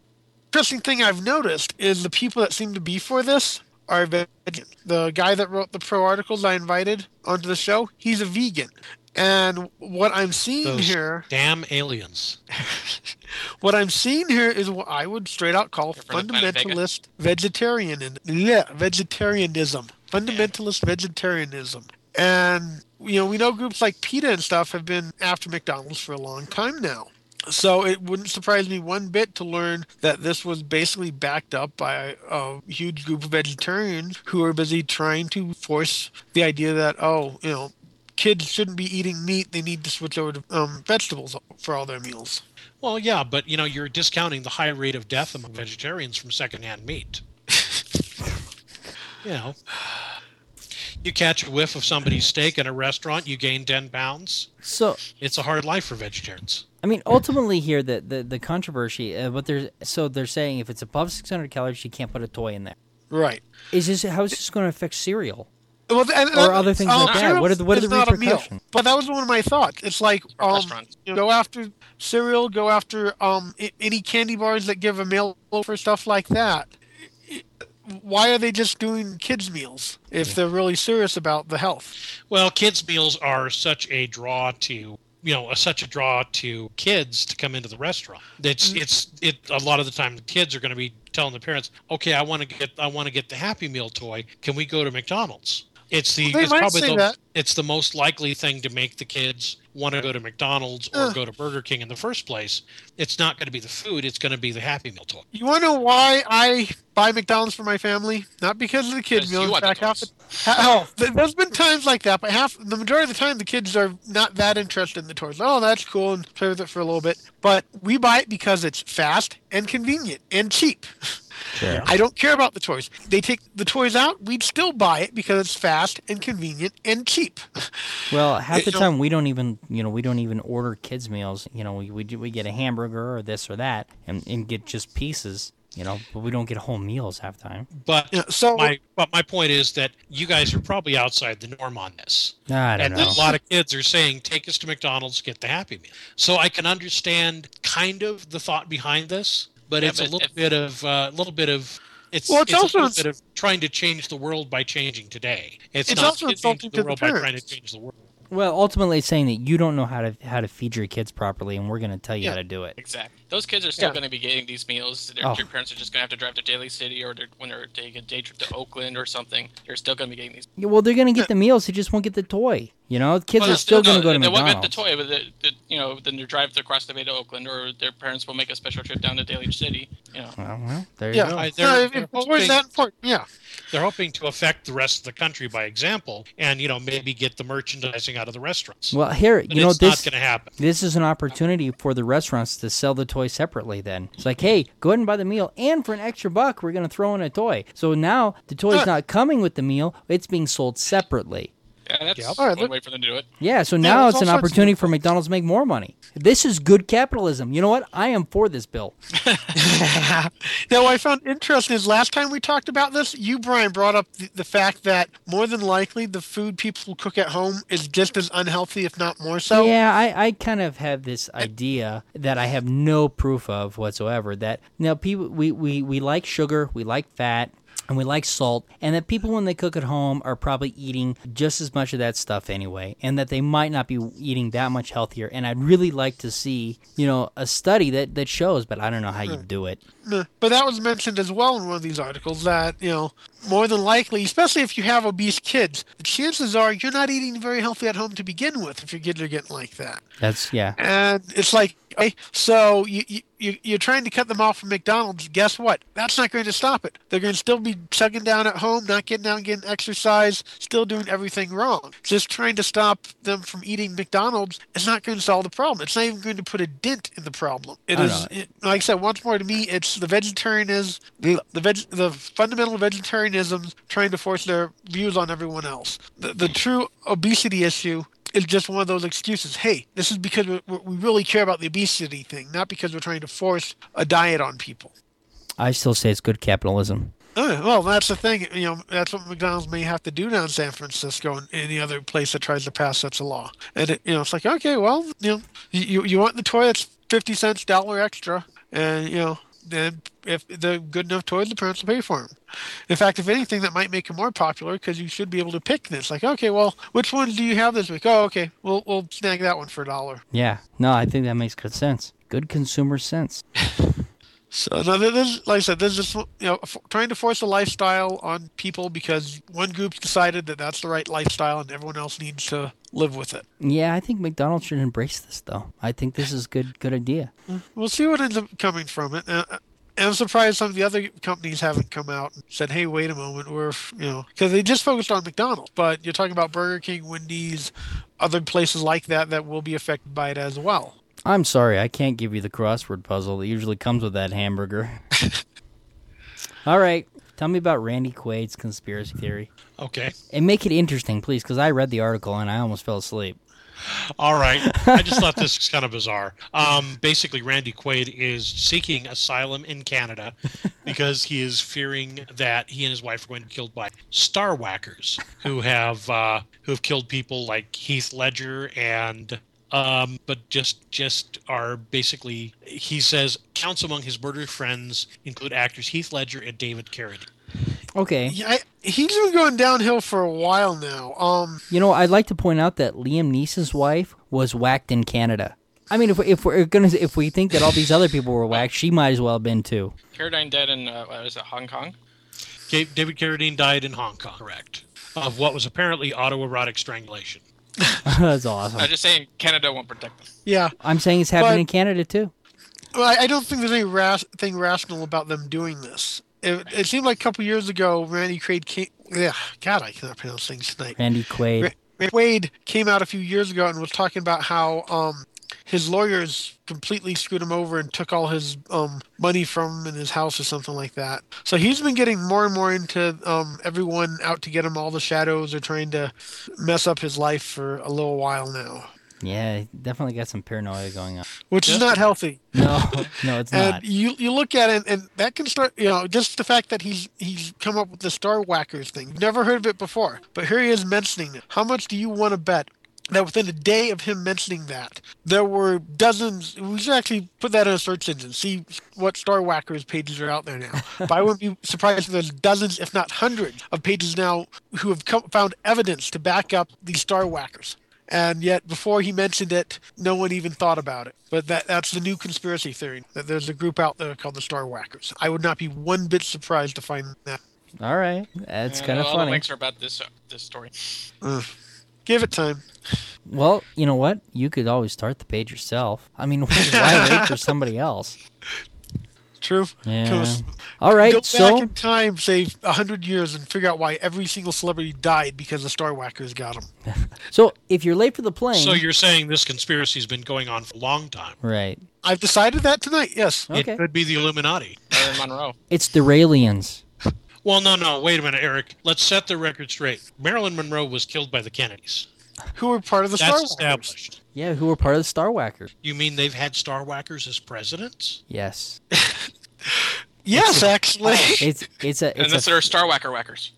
interesting thing I've noticed is the people that seem to be for this are vegan. The guy that wrote the pro articles I invited onto the show, he's a vegan. And what I'm seeing Those here, damn aliens. what I'm seeing here is what I would straight out call You're from the planet Vega? fundamentalist vegetarian and yeah, vegetarianism, fundamentalist vegetarianism. And you know, we know groups like PETA and stuff have been after McDonald's for a long time now. So it wouldn't surprise me one bit to learn that this was basically backed up by a huge group of vegetarians who are busy trying to force the idea that oh, you know, kids shouldn't be eating meat; they need to switch over to um, vegetables for all their meals. Well, yeah, but you know, you're discounting the high rate of death among vegetarians from secondhand meat. You know, you catch a whiff of somebody's steak in a restaurant, you gain 10 pounds. So It's a hard life for vegetarians. I mean, ultimately here, the the, the controversy, uh, what they're so they're saying if it's above 600 calories, you can't put a toy in there. Right. Is this how is this going to affect cereal? Well, and, Or other things like that. What are the- what are is the not a meal. repercussions? But that was one of my thoughts. It's like um, you know, go after cereal, go after um i- any candy bars that give a meal for stuff like that. Why are they just doing kids meals if they're really serious about the health? Well, kids' meals are such a draw to you know, such a draw to kids to come into the restaurant. It's mm. it's it a lot of the time the kids are going to be telling the parents, "Okay, I want to get I want to get the Happy Meal toy. Can we go to McDonald's?" It's the Well, it's probably the that. it's the most likely thing to make the kids want to go to McDonald's or Ugh. go to Burger King in the first place. It's not going to be the food, it's going to be the Happy Meal toy. You want to know why I buy McDonald's for my family? Not because of the kids meal. In fact, half the, toys. ha- oh, there's been times like that, but half the majority of the time the kids are not that interested in the toys. Oh, that's cool, and play with it for a little bit. But we buy it because it's fast and convenient and cheap. Sure. I don't care about the toys. They take the toys out, we'd still buy it because it's fast and convenient and cheap. Well, half the You time we don't even, you know, we don't even order kids meals. You know, we we, do, we get a hamburger or this or that, and, and get just pieces. You know, but we don't get whole meals half the time. But Yeah, so my but my point is that you guys are probably outside the norm on this. I don't and know. a lot of kids are saying, "Take us to McDonald's, get the Happy Meal." So I can understand kind of the thought behind this, but Yeah, it's a little if- bit of uh, a little bit of it's, Well, it's it's also a little bit of trying to change the world by changing today. It's, It's not also changing insulting the to the world by trying to change the world. Well, ultimately, it's saying that you don't know how to how to feed your kids properly, and we're going to tell you Yeah. how to do it. Exactly. Those kids are still Yeah. going to be getting these meals. Their, Oh. their parents are just going to have to drive to Daly City, or they're, when they're taking a day trip to Oakland or something, they're still going to be getting these. Yeah, well, they're going to get the meals; they just won't get the toy. You know, kids Well, are still no, going to go to they McDonald's. They won't get the toy, but the, the, you know, then they drive across the bay to Oakland, or their parents will make a special trip down to Daly City. You know, Well, well, there you yeah, go. I- no, they're- if, they're if the hoping- that important, yeah. They're hoping to affect the rest of the country by example, and you know maybe get the merchandising out of the restaurants. Well, here, but you know, it's this not going to happen. this is an opportunity for the restaurants to sell the toy separately. Then it's like, hey, go ahead and buy the meal, and for an extra buck, we're going to throw in a toy. So now the toy's not coming with the meal; it's being sold separately. Yeah, that's Yep. one Alright, look- way for them to do it. Yeah, so now there's it's an all sorts of opportunity for McDonald's to make more money. This is good capitalism. You know what? I am for this bill. now, what I found interesting is last time we talked about this, you, Brian, brought up the, the fact that more than likely the food people cook at home is just as unhealthy, if not more so. yeah, I, I kind of have this idea that I have no proof of whatsoever. That now people we, we, we like sugar, we like fat, and we like salt, and that people when they cook at home are probably eating just as much of that stuff anyway, and that they might not be eating that much healthier. And I'd really like to see, you know, a study that, that shows, but I don't know how you do it. But that was mentioned as well in one of these articles that, you know, more than likely, especially if you have obese kids, the chances are you're not eating very healthy at home to begin with if your kids are getting like that. That's yeah. And it's like Okay, so you, you you you're trying to cut them off from McDonald's. Guess what? That's not going to stop it. They're going to still be chugging down at home, not getting out and getting exercise, still doing everything wrong. Just trying to stop them from eating McDonald's is not going to solve the problem. It's not even going to put a dent in the problem. It I is, it, like I said, once more to me, it's the vegetarianism, the the, veg, the fundamental vegetarianism trying to force their views on everyone else. The, the true obesity issue is just one of those excuses. Hey, this is because we, we really care about the obesity thing, not because we're trying to force a diet on people. I still say it's good capitalism. Uh, well, that's the thing. You know, that's what McDonald's may have to do down in San Francisco and any other place that tries to pass such a law. And it, you know, it's like, okay, well, you know, you you want the toy that's fifty cents dollar extra, and you know, then if the good enough toys, the parents will pay for them. In fact, if anything, that might make them more popular because you should be able to pick this. Like, okay, well, which ones do you have this week? Oh, okay, we'll we'll snag that one for a dollar. Yeah. No, I think that makes good sense. Good consumer sense. So no, this is like I said, this is you know trying to force a lifestyle on people because one group's decided that that's the right lifestyle and everyone else needs to live with it. Yeah, I think McDonald's should embrace this though. I think this is good good idea. We'll see what ends up coming from it. Uh, and I'm surprised some of the other companies haven't come out and said, "Hey, wait a moment, we're you know," because they just focused on McDonald's. But you're talking about Burger King, Wendy's, other places like that that will be affected by it as well. I'm sorry, I can't give you the crossword puzzle that usually comes with that hamburger. All right, tell me about Randy Quaid's conspiracy theory. Okay. And make it interesting, please, because I read the article and I almost fell asleep. All right. I just thought this was kind of bizarre. Um, basically, Randy Quaid is seeking asylum in Canada because he is fearing that he and his wife are going to be killed by star whackers who have uh, who have killed people like Heath Ledger and. Um, but just just are basically he says counts among his murdered friends include actors Heath Ledger and David Carradine. Okay. Yeah, I, he's been going downhill for a while now. Um, You know, I'd like to point out that Liam Neeson's wife was whacked in Canada. I mean, if, we- if we're gonna, if we think that all these other people were whacked, she might as well have been too. Carradine dead in uh, what is it, Hong Kong? David Carradine died in Hong Kong, correct? Of what was apparently autoerotic strangulation. That's awesome. I'm just saying Canada won't protect them. yeah, I'm saying it's happening But- in Canada too. well, I, I don't think there's any ras- thing rational about them doing this. It, it seemed like a couple years ago, Randy Quaid came. Yeah, God, I cannot pronounce things tonight. Randy Quaid. Ra- Randy Quaid came out a few years ago and was talking about how um, his lawyers completely screwed him over and took all his um, money from him in his house or something like that. So he's been getting more and more into um, everyone out to get him all the shadows are trying to mess up his life for a little while now, Yeah, definitely got some paranoia going on. which is not healthy. No, no, it's And not. you you look at it, and that can start. You know, just the fact that he's he's come up with the Star Whackers thing. Never heard of it before, but here he is mentioning it. How much do you want to bet that within a day of him mentioning that, there were dozens? We should actually put that in a search engine, see what Star Whackers pages are out there now. but I wouldn't be surprised if there's dozens, if not hundreds, of pages now who have come, found evidence to back up these Star Whackers. And yet, before he mentioned it, no one even thought about it. But that, that's the new conspiracy theory that there's a group out there called the Star Whackers. I would not be one bit surprised to find that. All right, that's kind of all the funny. links are about this uh, this story. Give it time. Well, you know what? You could always start the page yourself. I mean, why wait for somebody else? True. Yeah. Goes- All right, Go back so in time, say a hundred years, and figure out why every single celebrity died because the Star Whackers got them. so if you're late for the plane, So you're saying this conspiracy's been going on for a long time. right? I've decided that tonight. Yes. Okay, It could be the Illuminati. Marilyn Monroe. it's the Raelians. Well, no, no. Wait a minute, Eric. Let's set the record straight. Marilyn Monroe was killed by the Kennedys. Who were part of the That's Star Whackers? established. Yeah, who were part of the Star Whackers? You mean they've had Star Whackers as presidents? Yes, Yes, actually. Oh, it's it's a And it's this a are Star Whacker Whackers.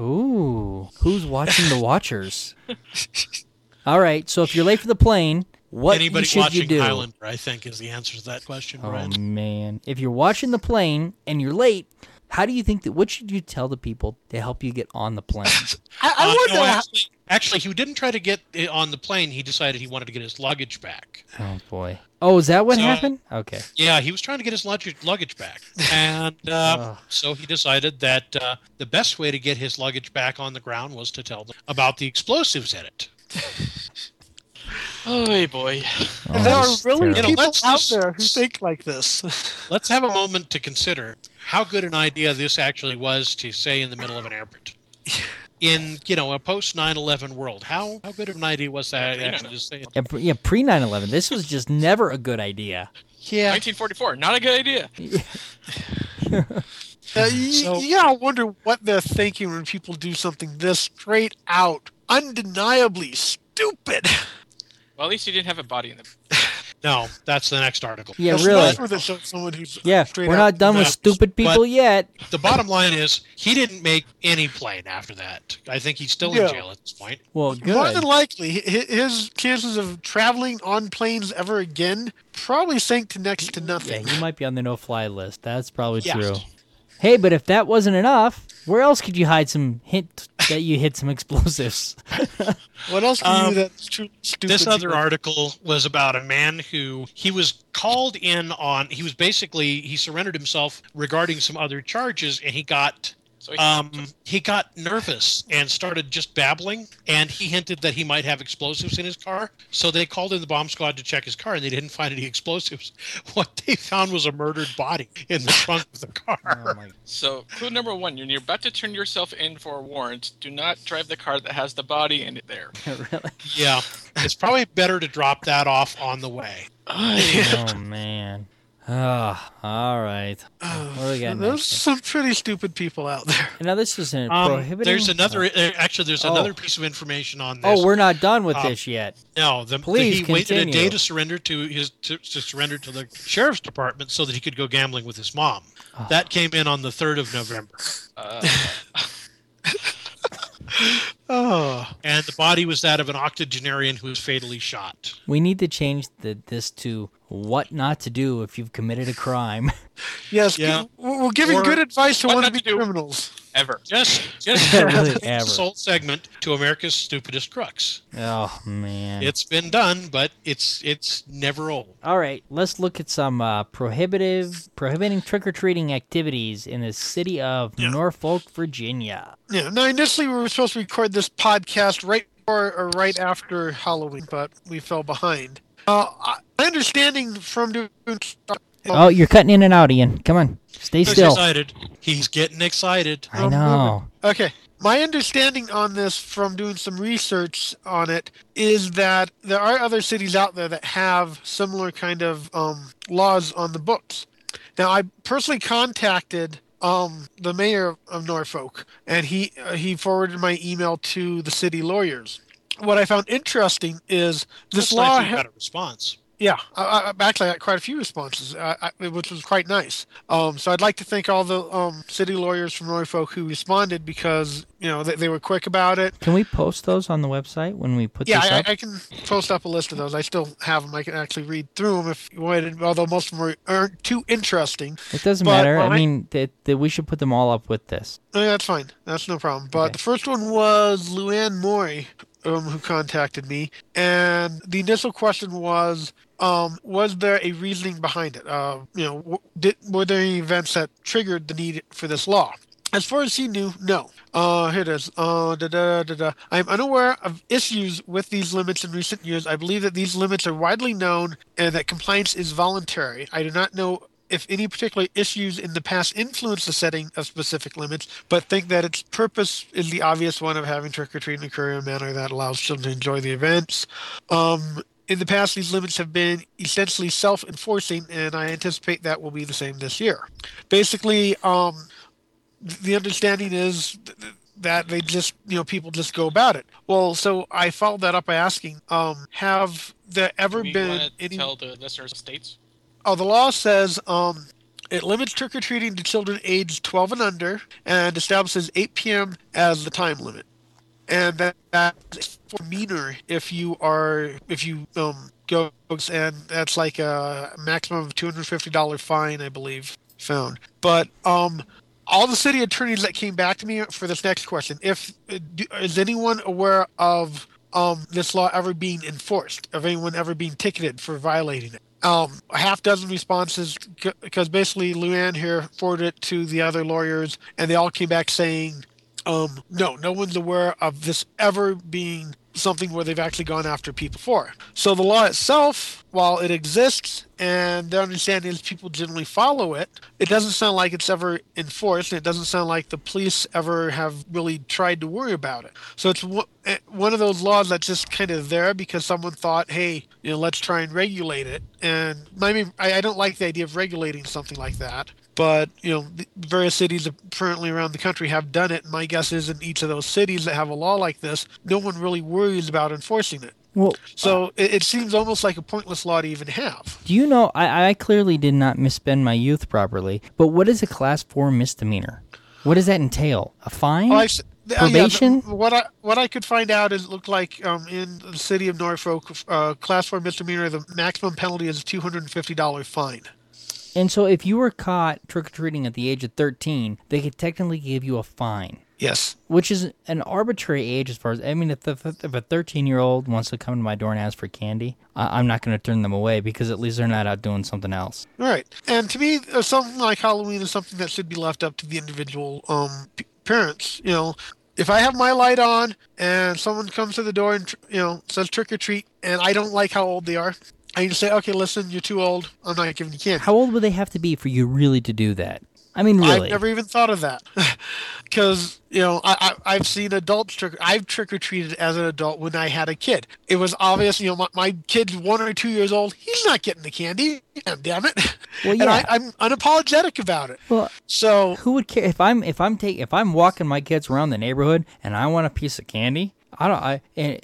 ooh. Who's watching the Watchers? All right, so if you're late for the plane, what Anybody should watching you do? Highlander, I think, is the answer to that question, Oh Brad. man, if you're watching the plane and you're late, how do you think that? What should you tell the people to help you get on the plane? I, I Uh, wonder. no, actually, actually, he didn't try to get on the plane. He decided he wanted to get his luggage back. oh boy. Oh, is that what So- happened? Okay. Yeah, he was trying to get his luggage, luggage back. And uh, Ugh. so he decided that uh, the best way to get his luggage back on the ground was to tell them about the explosives in it. Oh boy. Oh, there are really terrible. You know, people out there who think like this. Let's have a moment to consider how good an idea this actually was to say in the middle of an airport. In you know a post 9/11 world, how how good of an idea was that Yeah, actually to say? Yeah, pre- yeah, pre 9 11. This was just never a good idea. Yeah, 1944. Not a good idea. Uh, you, So- you gotta wonder what they're thinking when people do something this straight out, undeniably stupid. Well, at least you didn't have a body in the. No, that's the next article. Yeah, That's really. not where show someone who's uh, Yeah, straight we're not done with nuts, stupid people but- yet. The bottom line is he didn't make any plane after that. I think he's still Yeah. in jail at this point. Well, More than likely, his chances of traveling on planes ever again probably sank to next to nothing. Yeah, nothing. he might be on the no fly list. That's probably Yeah. true. Hey, but if that wasn't enough, where else could you hide some hint that you hit some explosives? What else can Um, you do that's truly stupid? This other people- article was about a man who he was called in on. He was basically he surrendered himself regarding some other charges, and he got So he, um, he got nervous and started just babbling. And he hinted that he might have explosives in his car. So they called in the bomb squad to check his car, and they didn't find any explosives. What they found was a murdered body in the trunk of the car. my so clue number one: when you're about to turn yourself in for a warrant, do not drive the car that has the body in it. There. really? Yeah, it's probably better to drop that off on the way. Oh man. Ah, all right. What do we got There's some pretty stupid people out there. Now this is an Um, prohibiting. there's another. uh, Actually, there's Oh. another piece of information on this. Oh, we're not done with Uh, this yet. No, the, the- Please he waited a day to surrender to his to, to surrender to the sheriff's department so that he could go gambling with his mom. Oh. That came in on the third of November, Uh, Oh, and the body was that of an octogenarian who was fatally shot. We need to change the, this to what not to do if you've committed a crime. yes. Yeah. We're we're giving Or good advice to what want to not be to do. criminals. ever. Just, just Really, ever. sold segment to America's stupidest crux. oh man. It's been done, but it's it's never old. All right, let's look at some uh, prohibitive prohibiting trick or treating activities in the city of Yeah. Norfolk, Virginia. Yeah. Now, initially, we were supposed to record this podcast right before or right after Halloween, but we fell behind. Uh, I- my understanding from doing. Oh, you're cutting in and out, Ian. Come on, stay He's still. excited. He's getting excited. I know. Okay. My understanding on this from doing some research on it is that there are other cities out there that have similar kind of um, laws on the books. Now, I personally contacted um, the mayor of Norfolk, and he uh, he forwarded my email to the city lawyers. What I found interesting is this This law. nice you ha- got a response. Yeah, I, I, actually, I got quite a few responses, uh, I, which was quite nice. Um, so I'd like to thank all the um, city lawyers from Norfolk who responded because you know they, they were quick about it. Can we post those on the website when we put Yeah, this I? I can post up a list of those. I still have them. I can actually read through them if you wanted. Although most of them aren't too interesting. it doesn't but matter. I when I- mean, that, that we should put them all up with this. Oh, yeah, that's fine. That's no problem. But Okay. the first one was Luann Mori, um, who contacted me, and the initial question was, um, was there a reasoning behind it? Uh, you know, did were there any events that triggered the need for this law? As far as he knew, no. Uh, here it is. Uh, da, da, da. I am unaware of issues with these limits in recent years. I believe that these limits are widely known and that compliance is voluntary. I do not know if any particular issues in the past influence the setting of specific limits, but think that its purpose is the obvious one of having trick or treating occur in a manner that allows children to enjoy the events. Um, in the past, these limits have been essentially self enforcing, and I anticipate that will be the same this year. Basically, um, the understanding is th- th- that they just, you know, people just go about it. Well, so I followed that up by asking, um, have there ever been any? tell the listeners of states. Oh, the law says um, it limits trick or treating to children aged 12 and under and establishes 8 p.m. as the time limit. And that, that's for meaner if you are, if you um, go, and that's like a maximum of $250 fine, I believe, found. But um, all the city attorneys that came back to me for this next question, if is anyone aware of um, this law ever being enforced, of anyone ever being ticketed for violating it? um, a half dozen responses because basically Luann here forwarded it to the other lawyers, and they all came back saying, um, "No, no one's aware of this ever being something where they've actually gone after people for. So the law itself, while it exists and their understanding is people generally follow it, it doesn't sound like it's ever enforced. And it doesn't sound like the police ever have really tried to worry about it. So it's one eh, of those laws that's just kind of there because someone thought, hey, you know, let's try and regulate it. And I mean, I don't like the idea of regulating something like that. But you know, various cities apparently around the country have done it. My guess is in each of those cities that have a law like this, no one really worries about enforcing it. Well, So it, it seems almost like a pointless law to even have. do you know? I, I clearly did not misspend my youth properly. But what is a class four misdemeanor? What does that entail? A fine? Oh, s- uh, yeah, Probation? what I what I could find out is it looked like um, in the city of Norfolk, uh, class four misdemeanor, the maximum penalty is a two hundred and fifty dollar fine. And so, if you were caught trick or treating at the age of thirteen, they could technically give you a fine. Yes. which is an arbitrary age as far as I mean, if, the, if a 13 year old wants to come to my door and ask for candy, I, I'm not going to turn them away because at least they're not out doing something else. Right. And to me, uh, something like Halloween is something that should be left up to the individual um, p- parents. You know, if I have my light on and someone comes to the door and tr- you know says trick or treat, and I don't like how old they are, I can say, okay, listen, you're too old. I'm not giving you candy. How old would they have to be for you really to do that? I mean, really? I've never even thought of that, because you know I, I I've seen adults trick. I've trick or treated as an adult when I had a kid. It was obvious, you know, my, my kid's one or two years old. He's not getting the candy. Damn it! Well, and yeah. I, I'm unapologetic about it. well, So who would care if I'm if I'm take if I'm walking my kids around the neighborhood and I want a piece of candy? I don't I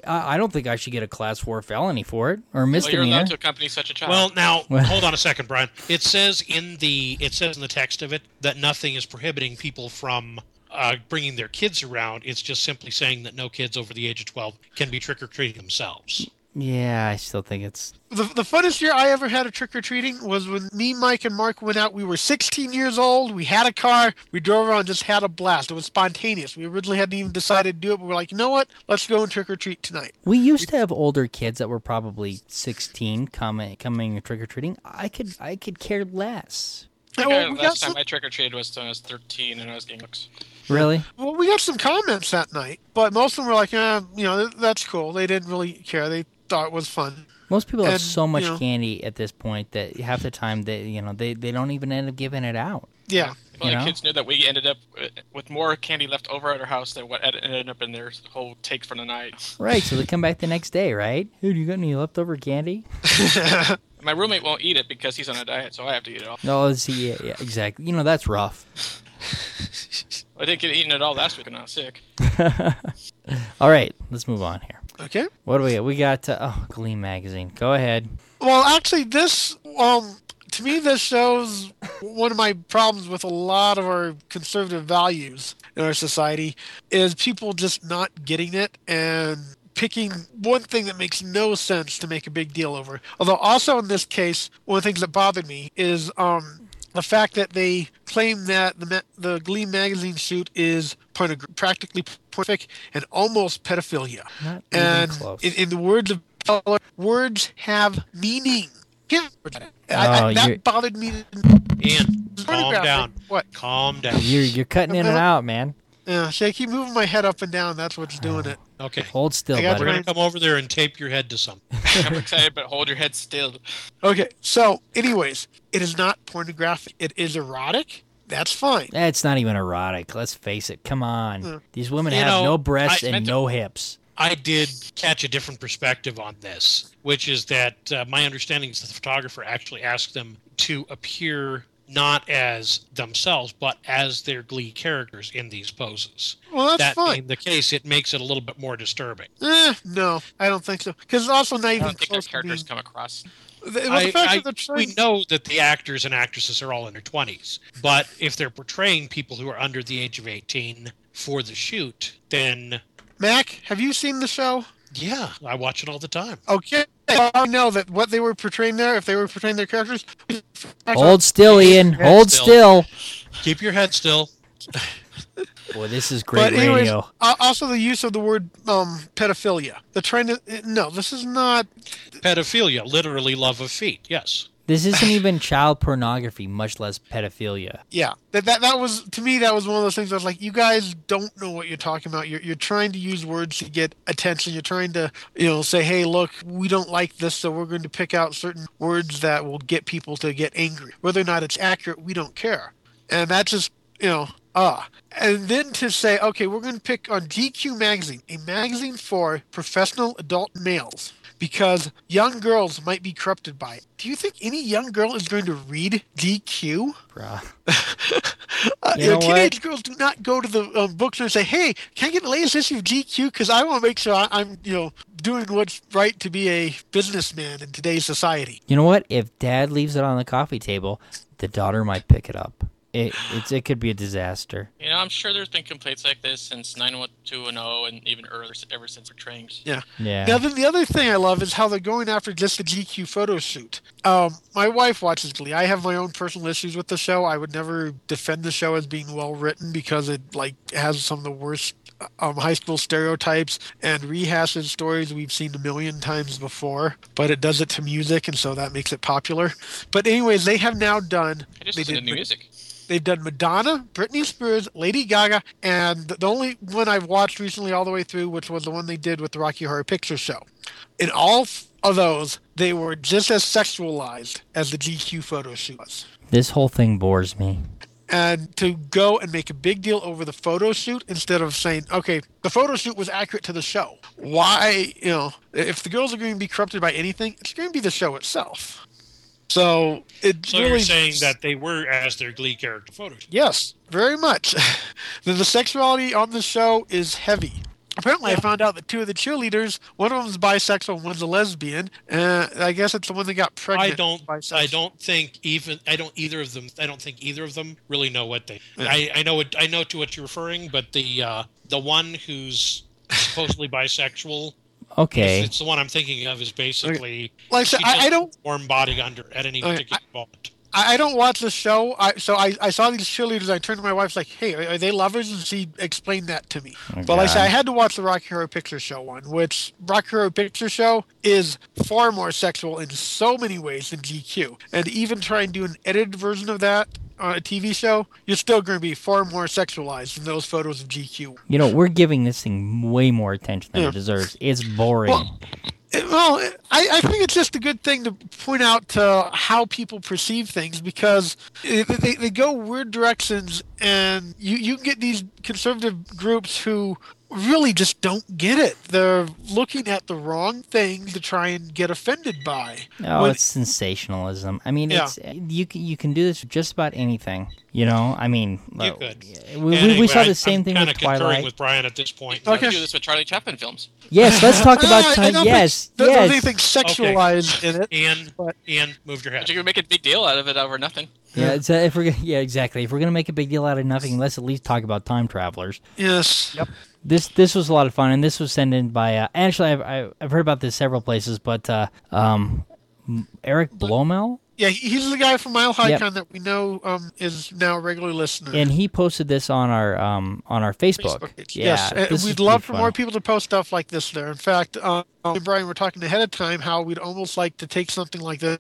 I I don't think I should get a class four felony for it or Well, you're misdemeanor. allowed to accompany such a child. Well, now hold on a second, Brian. It says in the it says in the text of it that nothing is prohibiting people from uh, bringing their kids around. It's just simply saying that no kids over the age of twelve can be trick or treating themselves. Yeah, I still think it's the, the funnest year I ever had of trick or treating was when me, Mike, and Mark went out. We were 16 years old. We had a car. We drove around, and just had a blast. It was spontaneous. We originally hadn't even decided to do it, but we were like, you know what? Let's go and trick or treat tonight. We used to have older kids that were probably 16 coming coming trick or treating. I could I could care less. I Well, we got last time some- I trick or treated was when I was 13 and I was getting looks. Really? Well, we got some comments that night, but most of them were like, eh, you know, that's cool. They didn't really care. They thought it was fun. Most people have so much you know- candy at this point that half the time they you know they, they don't even end up giving it out. Yeah. Well, You the know? kids knew that we ended up uh, with more candy left over at our house than what ended up in their whole take for the night. Right, so they come back the next day, right? Hey, do you got any leftover candy? My roommate won't eat it because he's on a diet, so I have to eat it all. No, see, yeah, yeah, exactly. You know that's rough. I didn't get eaten at all last week and I was sick. All right, let's move on here. Okay. What do we got? We got uh, oh Glee magazine. Go ahead. Well, actually, this um to me this shows one of my problems with a lot of our conservative values in our society is people just not getting it and picking one thing that makes no sense to make a big deal over. Although also in this case, one of the things that bothered me is um the fact that they claim that the ma- the Glee magazine shoot is pornog- practically pornographic and almost pedophilia. Not even And close. in, in the words of Keller, words have meaning. Yeah. I, I, Oh, you're- that bothered me. Ian, calm down. What? Calm down. You're you're cutting in and out, man. Yeah, see, I keep moving my head up and down. That's what's doing it. Okay. Hold still, I got buddy. We're gonna come over there and tape your head to something. I'm excited, but hold your head still. Okay, so, anyways, it is not pornographic. It is erotic. That's fine. That's not even erotic. Let's face it. Come on. Hmm. These women You have know, no breasts I and meant to- no hips. I did catch a different perspective on this, which is that uh, my understanding is the photographer actually asked them to appear not as themselves, but as their Glee characters in these poses. Well, that's that fine. being the case, it makes it a little bit more disturbing. Eh, no, I don't think so. Because it's also not I even don't think their close to being. characters come across. The, well, the I, fact I- that they're we know that the actors and actresses are all in their 20s, but if they're portraying people who are under the age of 18 for the shoot, then Mac, have you seen the show? yeah, I watch it all the time. Okay. I know that what they were portraying there, if they were portraying their characters, Hold still, Ian. Hold still. still. Keep your head still. Boy, this is great but anyways, radio. al- also the use of the word um, pedophilia. They're trying to. No, this is not. Pedophilia, literally love of feet. Yes. This isn't even child pornography, much less pedophilia. Yeah, that, that that was to me. That was one of those things. I was like, you guys don't know what you're talking about. You're you're trying to use words to get attention. You're trying to you know say, hey, look, we don't like this, so we're going to pick out certain words that will get people to get angry. Whether or not it's accurate, we don't care. And that's just you know ah. And then to say, okay, we're going to pick on GQ magazine, a magazine for professional adult males because young girls might be corrupted by it. Do you think any young girl is going to read GQ? Bruh. Uh, You know, teenage girls do not go to the um, bookstore and say, "Hey, can I get the latest issue of GQ?" Because I want to make sure I, I'm, you know, doing what's right to be a businessman in today's society. You know what? If dad leaves it on the coffee table, the daughter might pick it up. It it's, it could be a disaster. You know, I'm sure there's been complaints like this since 91210 and even earlier, ever since Portraying. Yeah. Yeah. Now, then the other thing I love is how they're going after just the GQ photo shoot. Um, my wife watches Glee. I have my own personal issues with the show. I would never defend the show as being well written because it like has some of the worst um, high school stereotypes and rehashes stories we've seen a million times before. But it does it to music, and so that makes it popular. But anyways, they have now done. I just they did new Ma- music. They've done Madonna, Britney Spears, Lady Gaga, and the only one I've watched recently all the way through, which was the one they did with the Rocky Horror Picture Show. In all of those, they were just as sexualized as the GQ photo shoot was. This whole thing bores me. And to go and make a big deal over the photo shoot instead of saying, okay, the photo shoot was accurate to the show. Why, you know, if the girls are going to be corrupted by anything, it's going to be the show itself. So it So really you're saying that they were as their Glee character photos. Yes, very much. the, the sexuality on the show is heavy. Apparently, I found out that two of the cheerleaders, one of them is bisexual, and one's a lesbian. Uh, I guess it's the one that got pregnant. I don't. bisexual. I don't think even. I don't either of them. I don't think either of them really know what they. I, I know. What, I know to what you're referring, but the uh, the one who's supposedly bisexual. Okay. It's, it's the one I'm thinking of. Is basically Like I she I, I don't. warm body under at any Okay, particular moment. I, I don't watch the show. I so I, I saw these cheerleaders. I turned to my wife like, "Hey, are, are they lovers?" And she explained that to me. Oh, but like I said, I had to watch the Rocky Horror Picture Show one, which Rocky Horror Picture Show is far more sexual in so many ways than GQ. And even try and do an edited version of that on a TV show, you're still going to be far more sexualized than those photos of GQ. You know, we're giving this thing way more attention than Yeah. it deserves. It's boring. Well, It- Well, I, I think it's just a good thing to point out uh, how people perceive things because it, they, they go weird directions, and you, you get these conservative groups who really just don't get it. They're looking at the wrong thing to try and get offended by. Oh, When- it's sensationalism. I mean, Yeah. it's you can you can do this with just about anything. You know, I mean, You uh, could. We, we, Anyway, we saw the same I'm thing with Twilight. with Brian at this point. You Okay. do this with Charlie Chaplin films. Yes, let's talk about Ah, I time. Yes, think, there's yes. anything sexualized in it. Ian, But- Ian, move your head. But you can make a big deal out of it over nothing. Yeah, it's, uh, if we're yeah, exactly. If we're gonna make a big deal out of nothing, let's at least talk about time travelers. Yes. Yep. This this was a lot of fun, and this was sent in by. Uh, actually, I've I've heard about this several places, but uh, um, Eric Blomel, Yeah, he's the guy from Mile High Yep. Con that we know um, is now a regular listener. and he posted this on our um on our Facebook. Facebook. Yeah, yes, we'd love for fun. more people to post stuff like this there. In fact, um, Brian we're talking ahead of time how we'd almost like to take something like this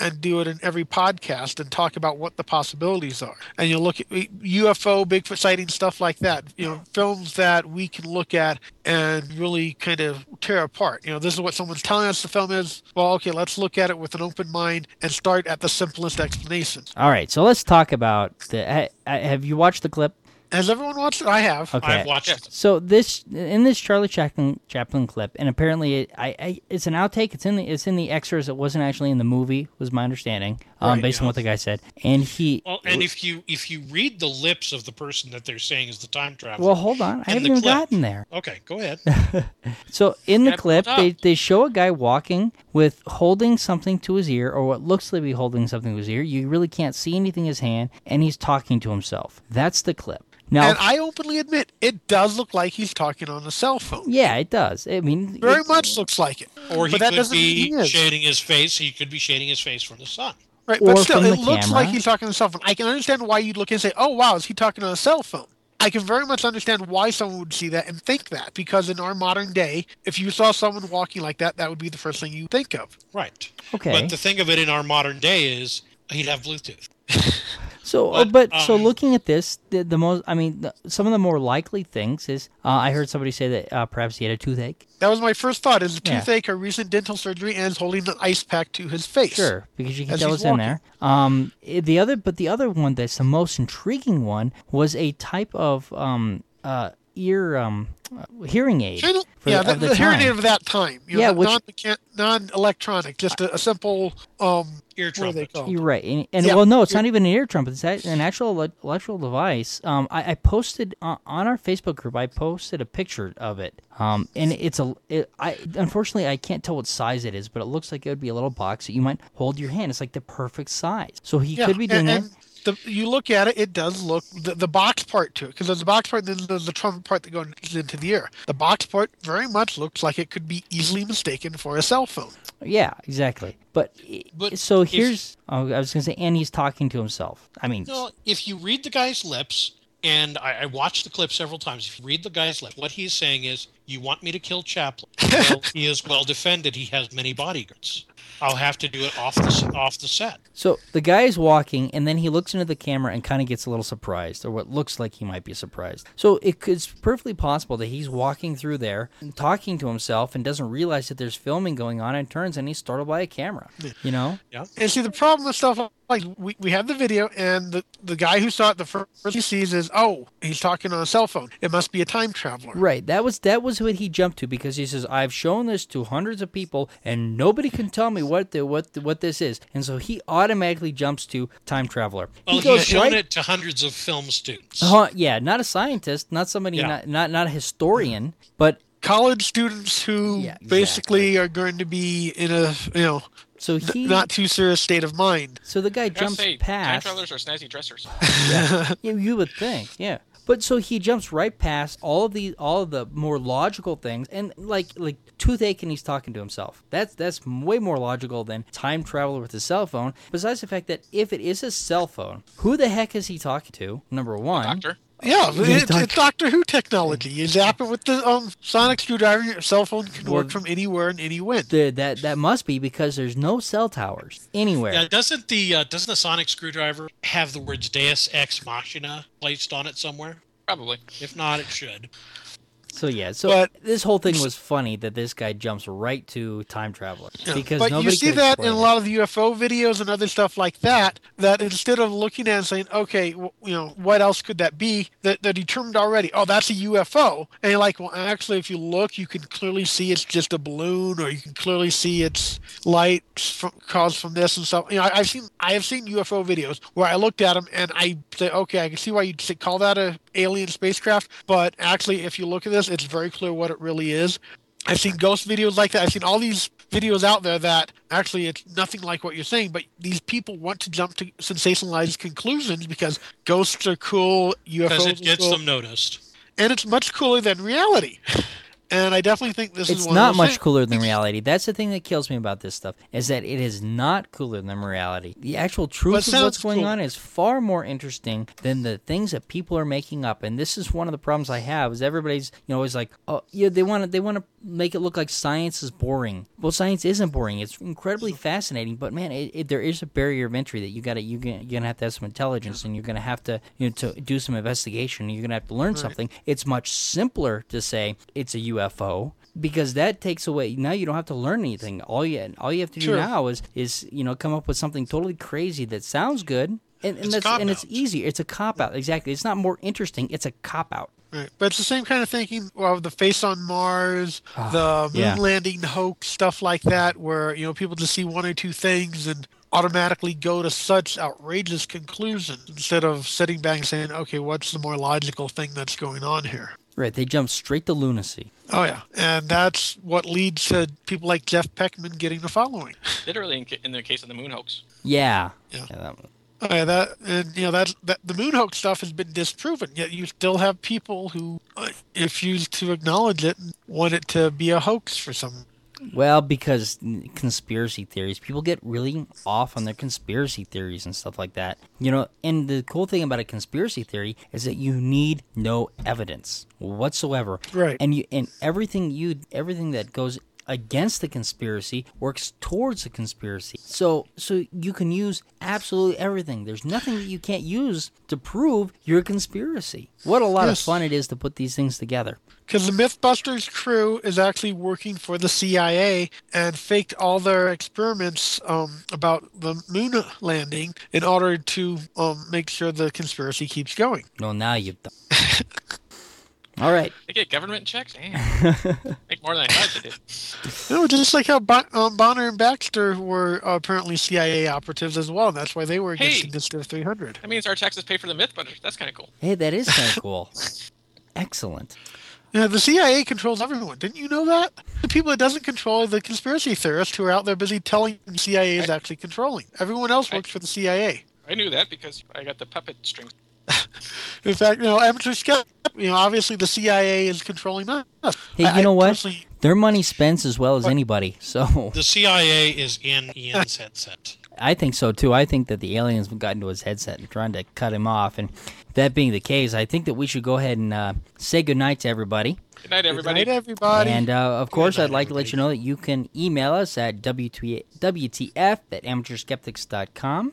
and do it in every podcast and talk about what the possibilities are. And you look at UFO, Bigfoot sighting, stuff like that. You know, films that we can look at and really kind of tear apart. You know, this is what someone's telling us the film is. Well, okay, let's look at it with an open mind and start at the simplest explanation. All right, so let's talk about the. ha- Have you watched the clip? Has everyone watched it? I have. Okay. I've watched it. So this in this Charlie Chaplin Chaplin clip, and apparently it, I, I it's an outtake. It's in the it's in the extras. It wasn't actually in the movie, was my understanding, um, Right, based on what the guy said. And he Well, and if you if you read the lips of the person that they're saying is the time traveler. well, hold on, I haven't even clip. gotten there. okay, go ahead. So in the clip, they, they show a guy walking with holding something to his ear, or what looks to be holding something to his ear. You really can't see anything in his hand, and he's talking to himself. That's the clip. Now, And I openly admit, it does look like he's talking on a cell phone. yeah, it does. I mean, Very much looks like it. Or he but that could be he shading his face. He could be shading his face from the sun. Right, but still, it looks camera. like he's talking on a cell phone. I can understand why you'd look and say, "Oh, wow, is he talking on a cell phone?" I I can very much understand why someone would see that and think that because in our modern day, if you saw someone walking like that, that would be the first thing you think of. Right. Okay. But the thing of it in our modern day is he'd have Bluetooth. So, uh, but But, so um, looking at this, the, the most, I mean, the, some of the more likely things is uh, I heard somebody say that uh, perhaps he had a toothache. That was my first thought: is a Yeah. toothache or recent dental surgery, and is holding an ice pack to his face. Sure, because you can tell it's in there. Um, the other, but the other one that's the most intriguing one was a type of um, uh, ear um, uh, hearing aid. Channel- for yeah, the, the, the, the hearing aid of that time. You Yeah, yeah, which- non non-electronic, just a, a simple um, Ear what are they trumpet. You're right, and, and Yeah, well, no, it's not even an ear trumpet. It's a- an actual electrical device. Um, I, I posted on, on our Facebook group. I posted a picture of it. Um, and it's a. It, I unfortunately I can't tell what size it is, but it looks like it would be a little box that you might hold your hand. It's like the perfect size. So he Yeah, could be doing and, it. And the, you look at it, it does look the, the box part to it because there's the box part, then there's the trumpet part that goes into the ear. The box part very much looks like it could be easily mistaken for a cell phone. Yeah, exactly. But, But so if- here's. Oh, I was gonna say, and he's talking to himself. I mean, No, if you read the guy's lips, and I, I watched the clip several times. If you read the guy's lips, what he's saying is, "You want me to kill Chaplin? Well, he is well defended. He has many bodyguards. I'll have to do it off the off the set." So the guy is walking, and then he looks into the camera and kind of gets a little surprised, or what looks like he might be surprised. So it it's perfectly possible that he's walking through there, and talking to himself, and doesn't realize that there's filming going on, and turns and he's startled by a camera. You know? Yeah. And see, the problem with stuff like we, we have the video, and the, the guy who saw it, the first he sees is, oh, he's talking on a cell phone. It must be a time traveler. Right. That was that was what he jumped to because he says, "I've shown this to hundreds of people, and nobody can tell me what the what the, what this is." And so he automatically jumps to time traveler. Well, he goes he's shown right it to hundreds of film students. Uh, yeah, not a scientist, not somebody, Yeah. not, not not a historian, but College students who Yeah, basically are going to be in a you know so he, not too serious state of mind. so the guy I gotta jumps say, time travelers are snazzy dressers. Yeah, you would think, yeah. But so he jumps right past all of the all of the more logical things, and like like toothache, and he's talking to himself. That's that's way more logical than time travel with a cell phone. Besides the fact that if it is a cell phone, who the heck is he talking to? Number one, Doctor. Yeah, Yeah, it's, doc- it's Doctor Who technology. You zap it with the um, sonic screwdriver. Your cell phone can Well, work from anywhere and any wind. the, that that must be because there's no cell towers anywhere. Yeah, doesn't the uh, doesn't the sonic screwdriver have the words Deus Ex Machina placed on it somewhere? Probably. If not, it should. So yeah, so But- this whole thing was funny that this guy jumps right to time traveler because but you see that in a lot of the UFO videos and other stuff like that. That instead of looking at it and saying, "Okay, w you know, what else could that be?" That they're determined already. Oh, that's a UFO. And you're like, well, actually, if you look, you can clearly see it's just a balloon, or you can clearly see it's lights from, caused from this and stuff. You know, I, I've seen I have seen UFO videos where I looked at them and I say, "Okay, I can see why you'd say, call that a alien spacecraft." But actually, if you look at this, it's very clear what it really is. I've seen ghost videos like that. I've seen all these videos out there that actually it's nothing like what you're saying, but these people want to jump to sensationalized conclusions because ghosts are cool, UFOs Because it gets cool, them noticed. and it's much cooler than reality. And I definitely think this is It's one not much things. cooler than reality. That's the thing that kills me about this stuff is that it is not cooler than reality. The actual truth of what's going cool. on is far more interesting than the things that people are making up. And this is one of the problems I have is everybody's you know always like oh yeah they want to they want to make it look like science is boring. Well, science isn't boring. It's incredibly fascinating. But man, it, it, there is a barrier of entry that you got to you you're gonna have to have some intelligence and you're gonna have to you know to do some investigation. And you're gonna have to learn something. It's much simpler to say it's a UFO because that takes away now you don't have to learn anything all you all you have to do Sure. now is is you know come up with something totally crazy that sounds good and, and It's that's and it's cop-out. it's a cop out exactly it's not more interesting it's a cop out Right. But it's the same kind of thinking of the face on Mars, ah, the moon yeah. landing hoax, stuff like that, where you know people just see one or two things and automatically go to such outrageous conclusions instead of sitting back and saying, "Okay, what's the more logical thing that's going on here?" right they jump straight to lunacy Oh yeah, and that's what leads to people like Jeff Peckman getting the following. Literally, in, ca- in the case of the moon hoax. yeah Yeah. that- Yeah, that and you know that's that the moon hoax stuff has been disproven. Yet you still have people who uh, refuse to acknowledge it and want it to be a hoax for some Well, because conspiracy theories, people get really off on their conspiracy theories and stuff like that. You know, and the cool thing about a conspiracy theory is that you need no evidence whatsoever. Right. And you and everything you everything that goes against the conspiracy works towards the conspiracy. So so you can use absolutely everything. There's nothing that you can't use to prove your conspiracy. What a lot Yes. of fun it is to put these things together. Because the Mythbusters crew is actually working for the CIA and faked all their experiments um, about the moon landing in order to um, make sure the conspiracy keeps going. No, now you've done. All right. They get government checks? Damn. Make more than I thought they did. No, just like how bon- um, Bonner and Baxter were uh, apparently CIA operatives as well, and that's why they were against Hey. District 300. That means our taxes pay for the Mythbusters. That's kind of cool. Hey, that is kind of cool. Excellent. Yeah, the CIA controls everyone. Didn't you know that? The people it doesn't control are the conspiracy theorists who are out there busy telling the CIA is actually controlling. Everyone else works for the CIA. I knew that because I got the puppet strings. In fact, you know, amateur skeptic, you know, obviously the CIA is controlling us. Hey, I- you know I what? personally- Their money spends as well as anybody. So The CIA is in Ian's headset. I think so too. I think that the aliens have gotten to his headset and trying to cut him off. And that being the case, I think that we should go ahead and uh, say goodnight to everybody. Good night, Good everybody. night, everybody. And uh, of course, night, I'd like to let you know that you can email us at WT- WTF at amateurskeptics.com.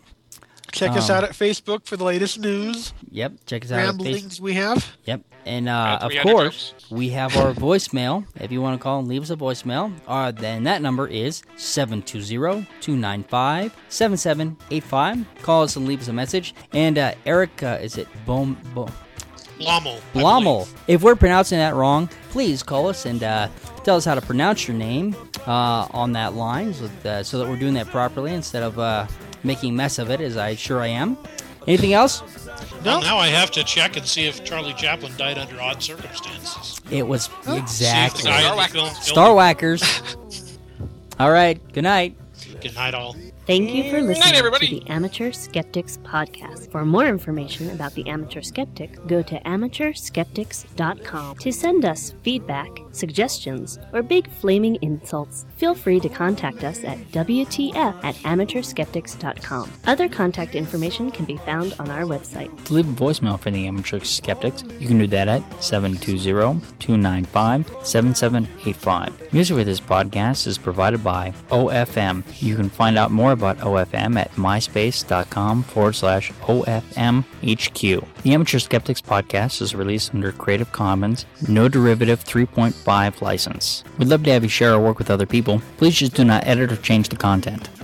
Check us um, out at Facebook for the latest news, Yep, check us out at Facebook. ramblings we have. Yep. And uh, of 300 course, we have our voicemail. If you want to call and leave us a voicemail, uh, then that number is 720-295-7785. Call us and leave us a message. And uh, Eric, uh, is it Bom... Bom Lommel. I Blommel. If we're pronouncing that wrong, please call us and uh, tell us how to pronounce your name uh, on that line so that, uh, so that we're doing that properly instead of uh, making mess of it, as I sure I am. Anything else? Well, No. now I have to check and see if Charlie Chaplin died under odd circumstances. It was See exactly the Star the Star Whackers. All right. Good night. Good night, all. Thank you for listening everybody. to the Amateur Skeptics podcast. For more information about the Amateur Skeptic, go to amateurskeptics.com. To send us feedback, suggestions, or big flaming insults, feel free to contact us at WTF at amateurskeptics.com. Other contact information can be found on our website. To leave a voicemail for the amateur skeptics, you can do that at 720-295-7785. Music for this podcast is provided by OFM. You can find out more about OFM at myspace.com forward slash OFMHQ. The Amateur Skeptics podcast is released under Creative Commons, no derivative 3.5 license. We'd love to have you share our work with other people. Please just do not edit or change the content.